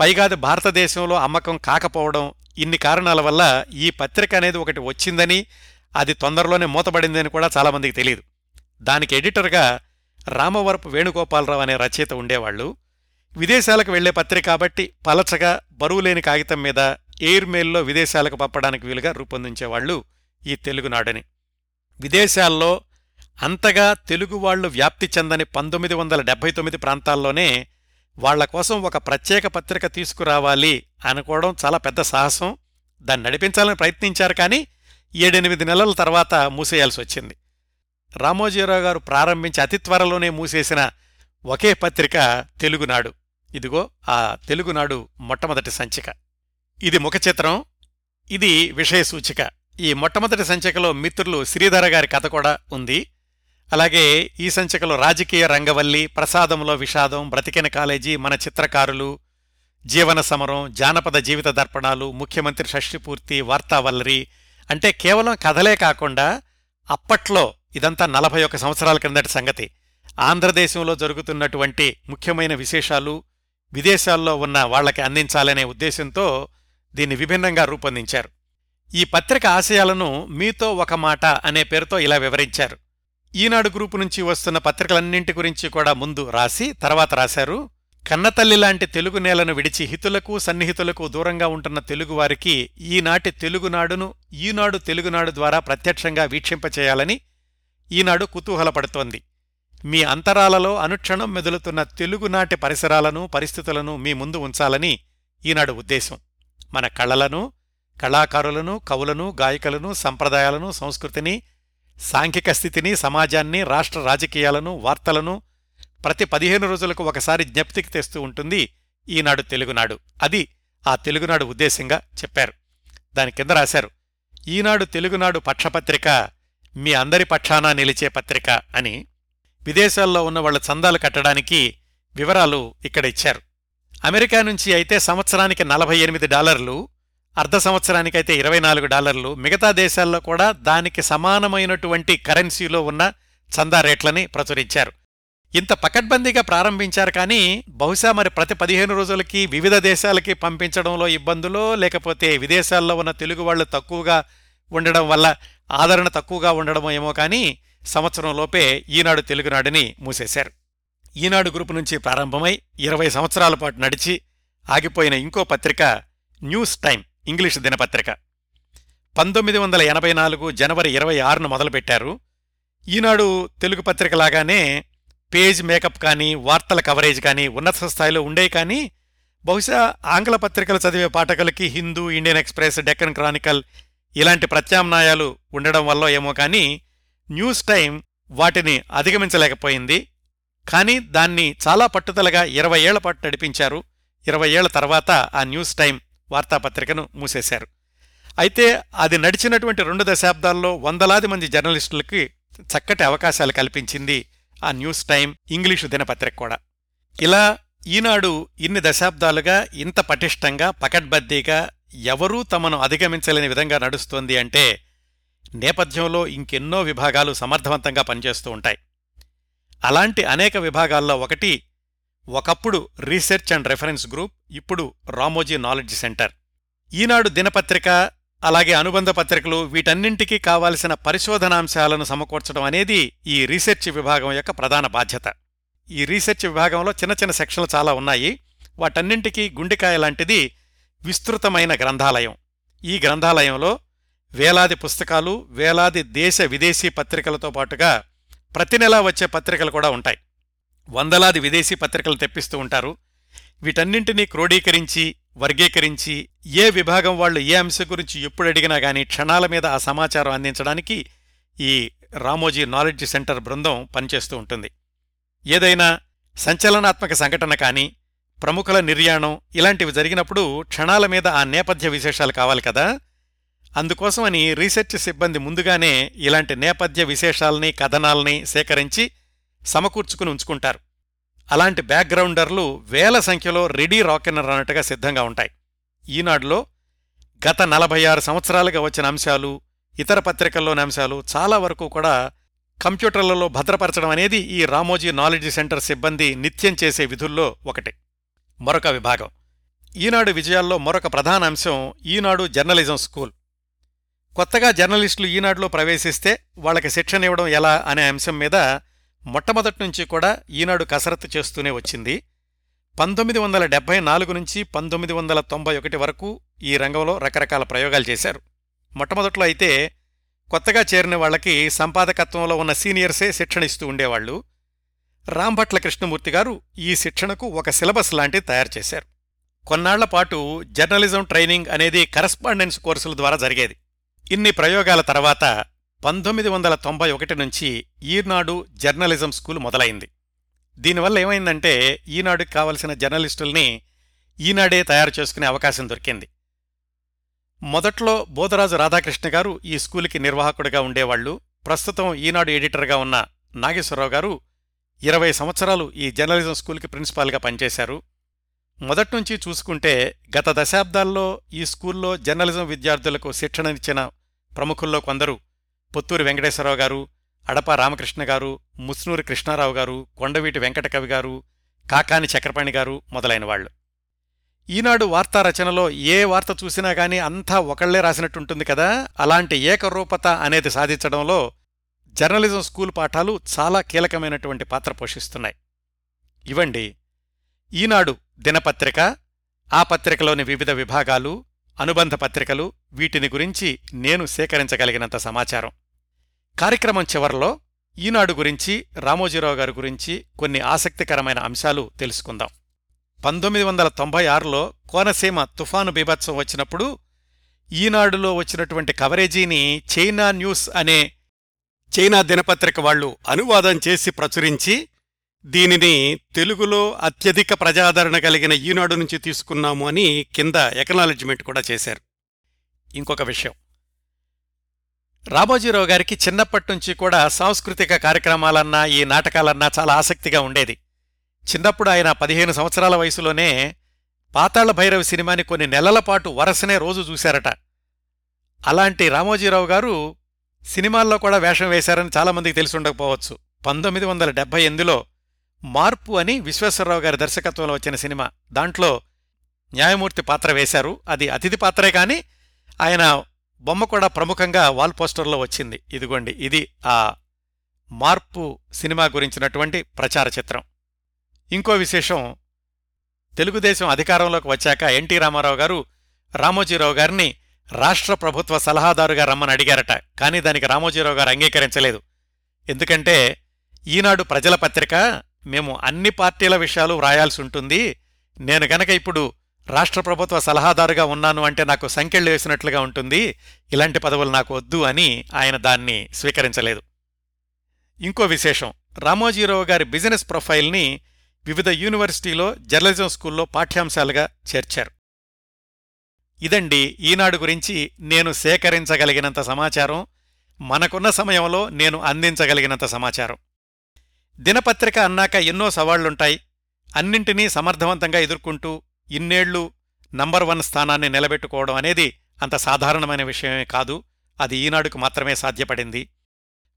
S1: పైగాది భారతదేశంలో అమ్మకం కాకపోవడం ఇన్ని కారణాల వల్ల ఈ పత్రిక అనేది ఒకటి వచ్చిందని అది తొందరలోనే మూతబడిందని కూడా చాలామందికి తెలియదు దానికి ఎడిటర్గా రామవరపు వేణుగోపాలరావు అనే రచయిత ఉండేవాళ్ళు విదేశాలకు వెళ్ళే పత్రిక కాబట్టి పలచగా బరువులేని కాగితం మీద ఎయిర్ మెయిల్లో విదేశాలకు పంపడానికి వీలుగా రూపొందించేవాళ్ళు ఈ తెలుగునాడని. విదేశాల్లో అంతగా తెలుగు వాళ్ళు వ్యాప్తి చెందని పంతొమ్మిది వందల డెబ్బై తొమ్మిది ప్రాంతాల్లోనే వాళ్ళ కోసం ఒక ప్రత్యేక పత్రిక తీసుకురావాలి అనుకోవడం చాలా పెద్ద సాహసం. దాన్ని నడిపించాలని ప్రయత్నించారు కానీ ఏడెనిమిది నెలల తర్వాత మూసేయాల్సి వచ్చింది. రామోజీరావు గారు ప్రారంభించి అతి త్వరలోనే మూసేసిన ఒకే పత్రిక తెలుగునాడు. ఇదిగో ఆ తెలుగునాడు మొట్టమొదటి సంచిక. ఇది ముఖచిత్రం ఇది విషయ సూచిక. ఈ మొట్టమొదటి సంచికలో మిత్రులు శ్రీధర గారి కథ కూడా ఉంది. అలాగే ఈ సంచికలో రాజకీయ రంగవల్లి ప్రసాదంలో విషాదం బ్రతికిన కాలేజీ మన చిత్రకారులు జీవన సమరం జానపద జీవిత దర్పణాలు ముఖ్యమంత్రి షష్టిపూర్తి వార్తావల్లరి అంటే కేవలం కథలే కాకుండా అప్పట్లో ఇదంతా నలభై ఒక్క సంవత్సరాల క్రిందటి సంగతి. ఆంధ్రదేశంలో జరుగుతున్నటువంటి ముఖ్యమైన విశేషాలు విదేశాల్లో ఉన్న వాళ్ళకి అందించాలనే ఉద్దేశంతో దీన్ని విభిన్నంగా రూపొందించారు. ఈ పత్రిక ఆశయాలను మీతో ఒక మాట అనే పేరుతో ఇలా వివరించారు. ఈనాడు గ్రూపు నుంచి వస్తున్న పత్రికలన్నింటి గురించి కూడా ముందు రాసి తర్వాత రాశారు. కన్నతల్లి లాంటి తెలుగు నేలను విడిచి హితులకు సన్నిహితులకు దూరంగా ఉంటున్న తెలుగువారికి ఈనాటి తెలుగునాడును ఈనాడు తెలుగునాడు ద్వారా ప్రత్యక్షంగా వీక్షింపచేయాలని ఈనాడు కుతూహలపడుతోంది. మీ అంతరాలలో అనుక్షణం మెదులుతున్న తెలుగునాటి పరిసరాలను పరిస్థితులను మీ ముందు ఉంచాలని ఈనాడు ఉద్దేశం. మన కళలను కళాకారులను కవులను గాయకులను సంప్రదాయాలను సంస్కృతిని సాంఘిక స్థితిని సమాజాన్ని రాష్ట్ర రాజకీయాలను వార్తలను ప్రతి పదిహేను రోజులకు ఒకసారి జ్ఞప్తికి తెస్తూ ఉంటుంది ఈనాడు తెలుగునాడు. అది ఆ తెలుగునాడు ఉద్దేశంగా చెప్పారు. దాని కింద రాశారు ఈనాడు తెలుగునాడు పక్షపత్రిక మీ అందరి పక్షాన నిలిచే పత్రిక అని. విదేశాల్లో ఉన్న వాళ్ళ చందాలు కట్టడానికి వివరాలు ఇక్కడ ఇచ్చారు. అమెరికా నుంచి అయితే సంవత్సరానికి నలభై ఎనిమిది డాలర్లు అర్ధ సంవత్సరానికైతే ఇరవై నాలుగు డాలర్లు. మిగతా దేశాల్లో కూడా దానికి సమానమైనటువంటి కరెన్సీలో ఉన్న చందా రేట్లని ప్రచురించారు. ఇంత పకడ్బందీగా ప్రారంభించారు కానీ బహుశా మరి ప్రతి పదిహేను రోజులకి వివిధ దేశాలకి పంపించడంలో ఇబ్బందులో లేకపోతే విదేశాల్లో ఉన్న తెలుగు వాళ్ళు తక్కువగా ఉండడం వల్ల ఆదరణ తక్కువగా ఉండడమో ఏమో కానీ సంవత్సరంలోపే ఈనాడు తెలుగునాడుని మూసేశారు. ఈనాడు గ్రూపు నుంచి ప్రారంభమై ఇరవై సంవత్సరాల పాటు నడిచి ఆగిపోయిన ఇంకో పత్రిక న్యూస్ టైం ఇంగ్లీష్ దినపత్రిక. పంతొమ్మిది వందల ఎనభై నాలుగు జనవరి ఇరవై ఆరును మొదలుపెట్టారు. ఈనాడు తెలుగు పత్రిక లాగానే పేజ్ మేకప్ కానీ వార్తల కవరేజ్ కానీ ఉన్నత స్థాయిలో ఉండే కానీ బహుశా ఆంగ్ల పత్రికలు చదివే పాఠకులకి Hindu Indian Express Deccan Chronicle ఇలాంటి ప్రత్యామ్నాయాలు ఉండడం వల్ల ఏమో కానీ న్యూస్ టైం వాటిని అధిగమించలేకపోయింది. కానీ దాన్ని చాలా పట్టుదలగా ఇరవై ఏళ్ళ పాటు నడిపించారు. ఇరవై ఏళ్ళ తర్వాత ఆ న్యూస్ టైం వార్తాపత్రికను మూసేశారు. అయితే అది నడిచినటువంటి రెండు దశాబ్దాల్లో వందలాది మంది జర్నలిస్టులకి చక్కటి అవకాశాలు కల్పించింది ఆ న్యూస్ టైం ఇంగ్లీషు దినపత్రిక కూడా. ఇలా ఈనాడు ఇన్ని దశాబ్దాలుగా ఇంత పటిష్టంగా పకడ్బద్దీగా ఎవరూ తమను అధిగమించలేని విధంగా నడుస్తోంది అంటే నేపథ్యంలో ఇంకెన్నో విభాగాలు సమర్థవంతంగా పనిచేస్తూ ఉంటాయి. అలాంటి అనేక విభాగాల్లో ఒకటి ఒకప్పుడు రీసెర్చ్ అండ్ రెఫరెన్స్ గ్రూప్ ఇప్పుడు రామోజీ నాలెడ్జ్ సెంటర్. ఈనాడు దినపత్రిక అలాగే అనుబంధ పత్రికలు వీటన్నింటికీ కావాల్సిన పరిశోధనాంశాలను సమకూర్చడం అనేది ఈ రీసెర్చ్ విభాగం యొక్క ప్రధాన బాధ్యత. ఈ రీసెర్చ్ విభాగంలో చిన్న చిన్న సెక్షన్లు చాలా ఉన్నాయి. వాటన్నింటికీ గుండెకాయ లాంటిది విస్తృతమైన గ్రంథాలయం. ఈ గ్రంథాలయంలో వేలాది పుస్తకాలు వేలాది దేశ విదేశీ పత్రికలతో పాటుగా ప్రతి నెలా వచ్చే పత్రికలు కూడా ఉంటాయి. వందలాది విదేశీ పత్రికలు తెప్పిస్తూ ఉంటారు. వీటన్నింటినీ క్రోడీకరించి వర్గీకరించి ఏ విభాగం వాళ్ళు ఏ అంశం గురించి ఎప్పుడు అడిగినా కానీ క్షణాల మీద ఆ సమాచారం అందించడానికి ఈ రామోజీ నాలెడ్జ్ సెంటర్ బృందం పనిచేస్తూ ఉంటుంది. ఏదైనా సంచలనాత్మక సంఘటన కానీ ప్రముఖుల నిర్యాణం ఇలాంటివి జరిగినప్పుడు క్షణాల మీద ఆ నేపథ్య విశేషాలు కావాలి కదా. అందుకోసమని రీసెర్చ్ సిబ్బంది ముందుగానే ఇలాంటి నేపథ్య విశేషాల్ని కథనాల్ని సేకరించి సమకూర్చుకుని ఉంచుకుంటారు. అలాంటి బ్యాక్గ్రౌండర్లు వేల సంఖ్యలో రెడీ రాకెన్నర్ అన్నట్టుగా సిద్ధంగా ఉంటాయి. ఈనాడులో గత నలభై ఆరు సంవత్సరాలుగా వచ్చిన అంశాలు ఇతర పత్రికల్లోని అంశాలు చాలా వరకు కూడా కంప్యూటర్లలో భద్రపరచడం అనేది ఈ రామోజీ నాలెడ్జ్ సెంటర్ సిబ్బంది నిత్యం చేసే విధుల్లో ఒకటి. మరొక విభాగం. ఈనాడు విజయాల్లో మరొక ప్రధాన అంశం ఈనాడు జర్నలిజం స్కూల్. కొత్తగా జర్నలిస్టులు ఈనాడులో ప్రవేశిస్తే వాళ్ళకి శిక్షణ ఇవ్వడం ఎలా అనే అంశం మీద మొట్టమొదటి నుంచి కూడా ఈనాడు కసరత్తు చేస్తూనే వచ్చింది. పంతొమ్మిది వందల డెబ్బై నాలుగు నుంచి పంతొమ్మిది వందల తొంభై ఒకటి వరకు ఈ రంగంలో రకరకాల ప్రయోగాలు చేశారు. మొట్టమొదట్లో అయితే కొత్తగా చేరిన వాళ్ళకి సంపాదకత్వంలో ఉన్న సీనియర్సే శిక్షణ ఇస్తూ ఉండేవాళ్ళు రాంభట్ల కృష్ణమూర్తి గారు ఈ శిక్షణకు ఒక సిలబస్ లాంటిది తయారు చేశారు. కొన్నాళ్ళ పాటు జర్నలిజం ట్రైనింగ్ అనేది కరస్పాండెన్స్ కోర్సుల ద్వారా జరిగేది. ఇన్ని ప్రయోగాల తర్వాత పంతొమ్మిది వందల తొంభై ఒకటి నుంచి ఈనాడు జర్నలిజం స్కూల్ మొదలైంది. దీనివల్ల ఏమైందంటే ఈనాడుకి కావలసిన జర్నలిస్టుల్ని ఈనాడే తయారు చేసుకునే అవకాశం దొరికింది. మొదట్లో బోధరాజు రాధాకృష్ణ గారు ఈ స్కూలుకి నిర్వాహకుడిగా ఉండేవాళ్ళు ప్రస్తుతం ఈనాడు ఎడిటర్గా ఉన్న నాగేశ్వరరావు గారు ఇరవై సంవత్సరాలు ఈ జర్నలిజం స్కూల్కి ప్రిన్సిపాల్గా పనిచేశారు. మొదట్నుంచి చూసుకుంటే గత దశాబ్దాల్లో ఈ స్కూల్లో జర్నలిజం విద్యార్థులకు శిక్షణనిచ్చిన ప్రముఖుల్లో కొందరు పుత్తూరు వెంకటేశ్వరరావు గారు అడప రామకృష్ణ గారు ముస్నూరి కృష్ణారావు గారు కొండవీటి వెంకటకవి గారు కాకాని చక్రపాణి గారు మొదలైన వాళ్ళు ఈనాడు వార్తా రచనలో ఏ వార్త చూసినా గాని అంతా ఒకళ్ళే రాసినట్టుంటుంది కదా? అలాంటి ఏకరూపత అనేది సాధించడంలో జర్నలిజం స్కూల్ పాఠాలు చాలా కీలకమైనటువంటి పాత్ర పోషిస్తున్నాయి. ఇవండి ఈనాడు దినపత్రిక ఆ పత్రికలోని వివిధ విభాగాలు అనుబంధ పత్రికలు వీటిని గురించి నేను సేకరించగలిగినంత సమాచారం. కార్యక్రమం చివర్లో ఈనాడు గురించి రామోజీరావు గారి గురించి కొన్ని ఆసక్తికరమైన అంశాలు తెలుసుకుందాం. పంతొమ్మిది వందల తొంభై ఆరులో కోనసీమ తుఫాను బీభత్సం వచ్చినప్పుడు ఈనాడులో వచ్చినటువంటి కవరేజీని చైనా న్యూస్ అనే చైనా దినపత్రిక వాళ్ళు అనువాదం చేసి ప్రచురించి దీనిని తెలుగులో అత్యధిక ప్రజాదరణ కలిగిన ఈనాడు నుంచి తీసుకున్నాము అని కింద ఎకనాలజ్మెంట్ కూడా చేశారు. ఇంకొక విషయం. రామోజీరావు గారికి చిన్నప్పటి నుంచి కూడా సాంస్కృతిక కార్యక్రమాలన్నా ఈ నాటకాలన్నా చాలా ఆసక్తిగా ఉండేది. చిన్నప్పుడు ఆయన పదిహేను సంవత్సరాల వయసులోనే పాతాళ భైరవి సినిమాని కొన్ని నెలల పాటు వరసనే రోజు చూశారట. అలాంటి రామోజీరావు గారు సినిమాల్లో కూడా వేషం వేశారని చాలామందికి తెలిసి ఉండకపోవచ్చు. పంతొమ్మిది వందల డెబ్బై ఎనిమిదిలో మార్పు అని విశ్వేశ్వరరావు గారి దర్శకత్వంలో వచ్చిన సినిమా. దాంట్లో న్యాయమూర్తి పాత్ర వేశారు. అది అతిథి పాత్రే కానీ ఆయన బొమ్మ కూడా ప్రముఖంగా వాల్ పోస్టర్లో వచ్చింది. ఇదిగోండి ఇది ఆ మార్పు సినిమా గురించినటువంటి ప్రచార చిత్రం. ఇంకో విశేషం తెలుగుదేశం అధికారంలోకి వచ్చాక ఎన్టీ రామారావు గారు రామోజీరావు గారిని రాష్ట్ర ప్రభుత్వ సలహాదారుగా రమ్మని అడిగారట. కానీ దానికి రామోజీరావు గారు అంగీకరించలేదు. ఎందుకంటే ఈనాడు ప్రజల పత్రిక మేము అన్ని పార్టీల విషయాలు వ్రాయాల్సి ఉంటుంది. నేను గనక ఇప్పుడు రాష్ట్ర ప్రభుత్వ సలహాదారుగా ఉన్నాను అంటే నాకు సంకెళ్ళు వేసినట్లుగా ఉంటుంది. ఇలాంటి పదవులు నాకు వద్దు అని ఆయన దాన్ని స్వీకరించలేదు. ఇంకో విశేషం. రామోజీరావు గారి బిజినెస్ ప్రొఫైల్ని వివిధ యూనివర్సిటీలో జర్నలిజం స్కూల్లో పాఠ్యాంశాలుగా చేర్చారు. ఇదండి ఈనాడు గురించి నేను సేకరించగలిగినంత సమాచారం. మనకున్న సమయంలో నేను అందించగలిగినంత సమాచారం. దినపత్రిక అన్నాక ఎన్నో సవాళ్ళుంటాయి. అన్నింటినీ సమర్థవంతంగా ఎదుర్కొంటూ ఇన్నేళ్ళు నంబర్ వన్ స్థానాన్ని నిలబెట్టుకోవడం అనేది అంత సాధారణమైన విషయమే కాదు. అది ఈనాడుకు మాత్రమే సాధ్యపడింది.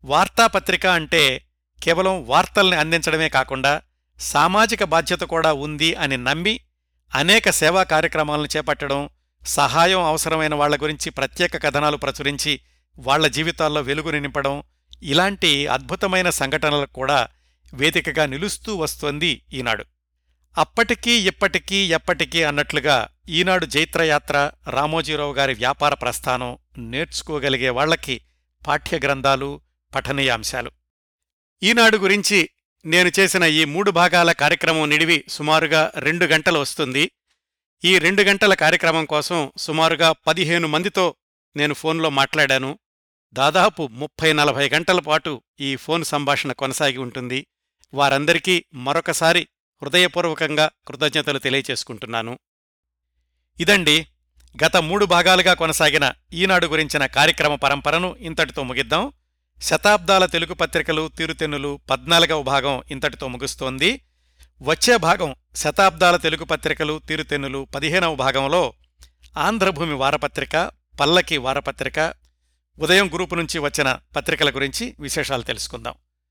S1: వార్తాపత్రిక అంటే కేవలం వార్తల్ని అందించడమే కాకుండా సామాజిక బాధ్యత కూడా ఉంది అని నమ్మి అనేక సేవా కార్యక్రమాలను చేపట్టడం సహాయం అవసరమైన వాళ్ళ గురించి ప్రత్యేక కథనాలు ప్రచురించి వాళ్ళ జీవితాల్లో వెలుగుని నింపడం ఇలాంటి అద్భుతమైన సంఘటనలకు కూడా వేదికగా నిలుస్తూ వస్తోంది ఈనాడు. అప్పటికీ ఇప్పటికీ ఎప్పటికీ అన్నట్లుగా ఈనాడు జైత్రయాత్ర రామోజీరావు గారి వ్యాపార ప్రస్థానం నేర్చుకోగలిగే వాళ్ళకి పాఠ్యగ్రంథాలు పఠనీయాంశాలు ఈనాడు గురించి నేను చేసిన ఈ మూడు భాగాల కార్యక్రమం నిడివి సుమారుగా రెండు గంటలు వస్తుంది. ఈ రెండు గంటల కార్యక్రమం కోసం సుమారుగా పదిహేను మందితో నేను ఫోన్లో మాట్లాడాను. దాదాపు ముప్పై నలభై గంటల పాటు ఈ ఫోన్ సంభాషణ కొనసాగి ఉంటుంది. వారందరికీ మరొకసారి హృదయపూర్వకంగా కృతజ్ఞతలు తెలియచేసుకుంటున్నాను. ఇదండి గత మూడు భాగాలుగా కొనసాగిన ఈనాడు గురించిన కార్యక్రమ పరంపరను ఇంతటితో ముగిద్దాం. శతాబ్దాల తెలుగు పత్రికలు తీరుతెన్నులు పద్నాలుగవ భాగం ఇంతటితో ముగుస్తోంది. వచ్చే భాగం శతాబ్దాల తెలుగు పత్రికలు తీరుతెన్నులు పదిహేనవ భాగంలో ఆంధ్రభూమి వారపత్రిక పల్లకి వారపత్రిక ఉదయం గ్రూపు నుంచి వచ్చిన పత్రికల గురించి విశేషాలు తెలుసుకుందాం.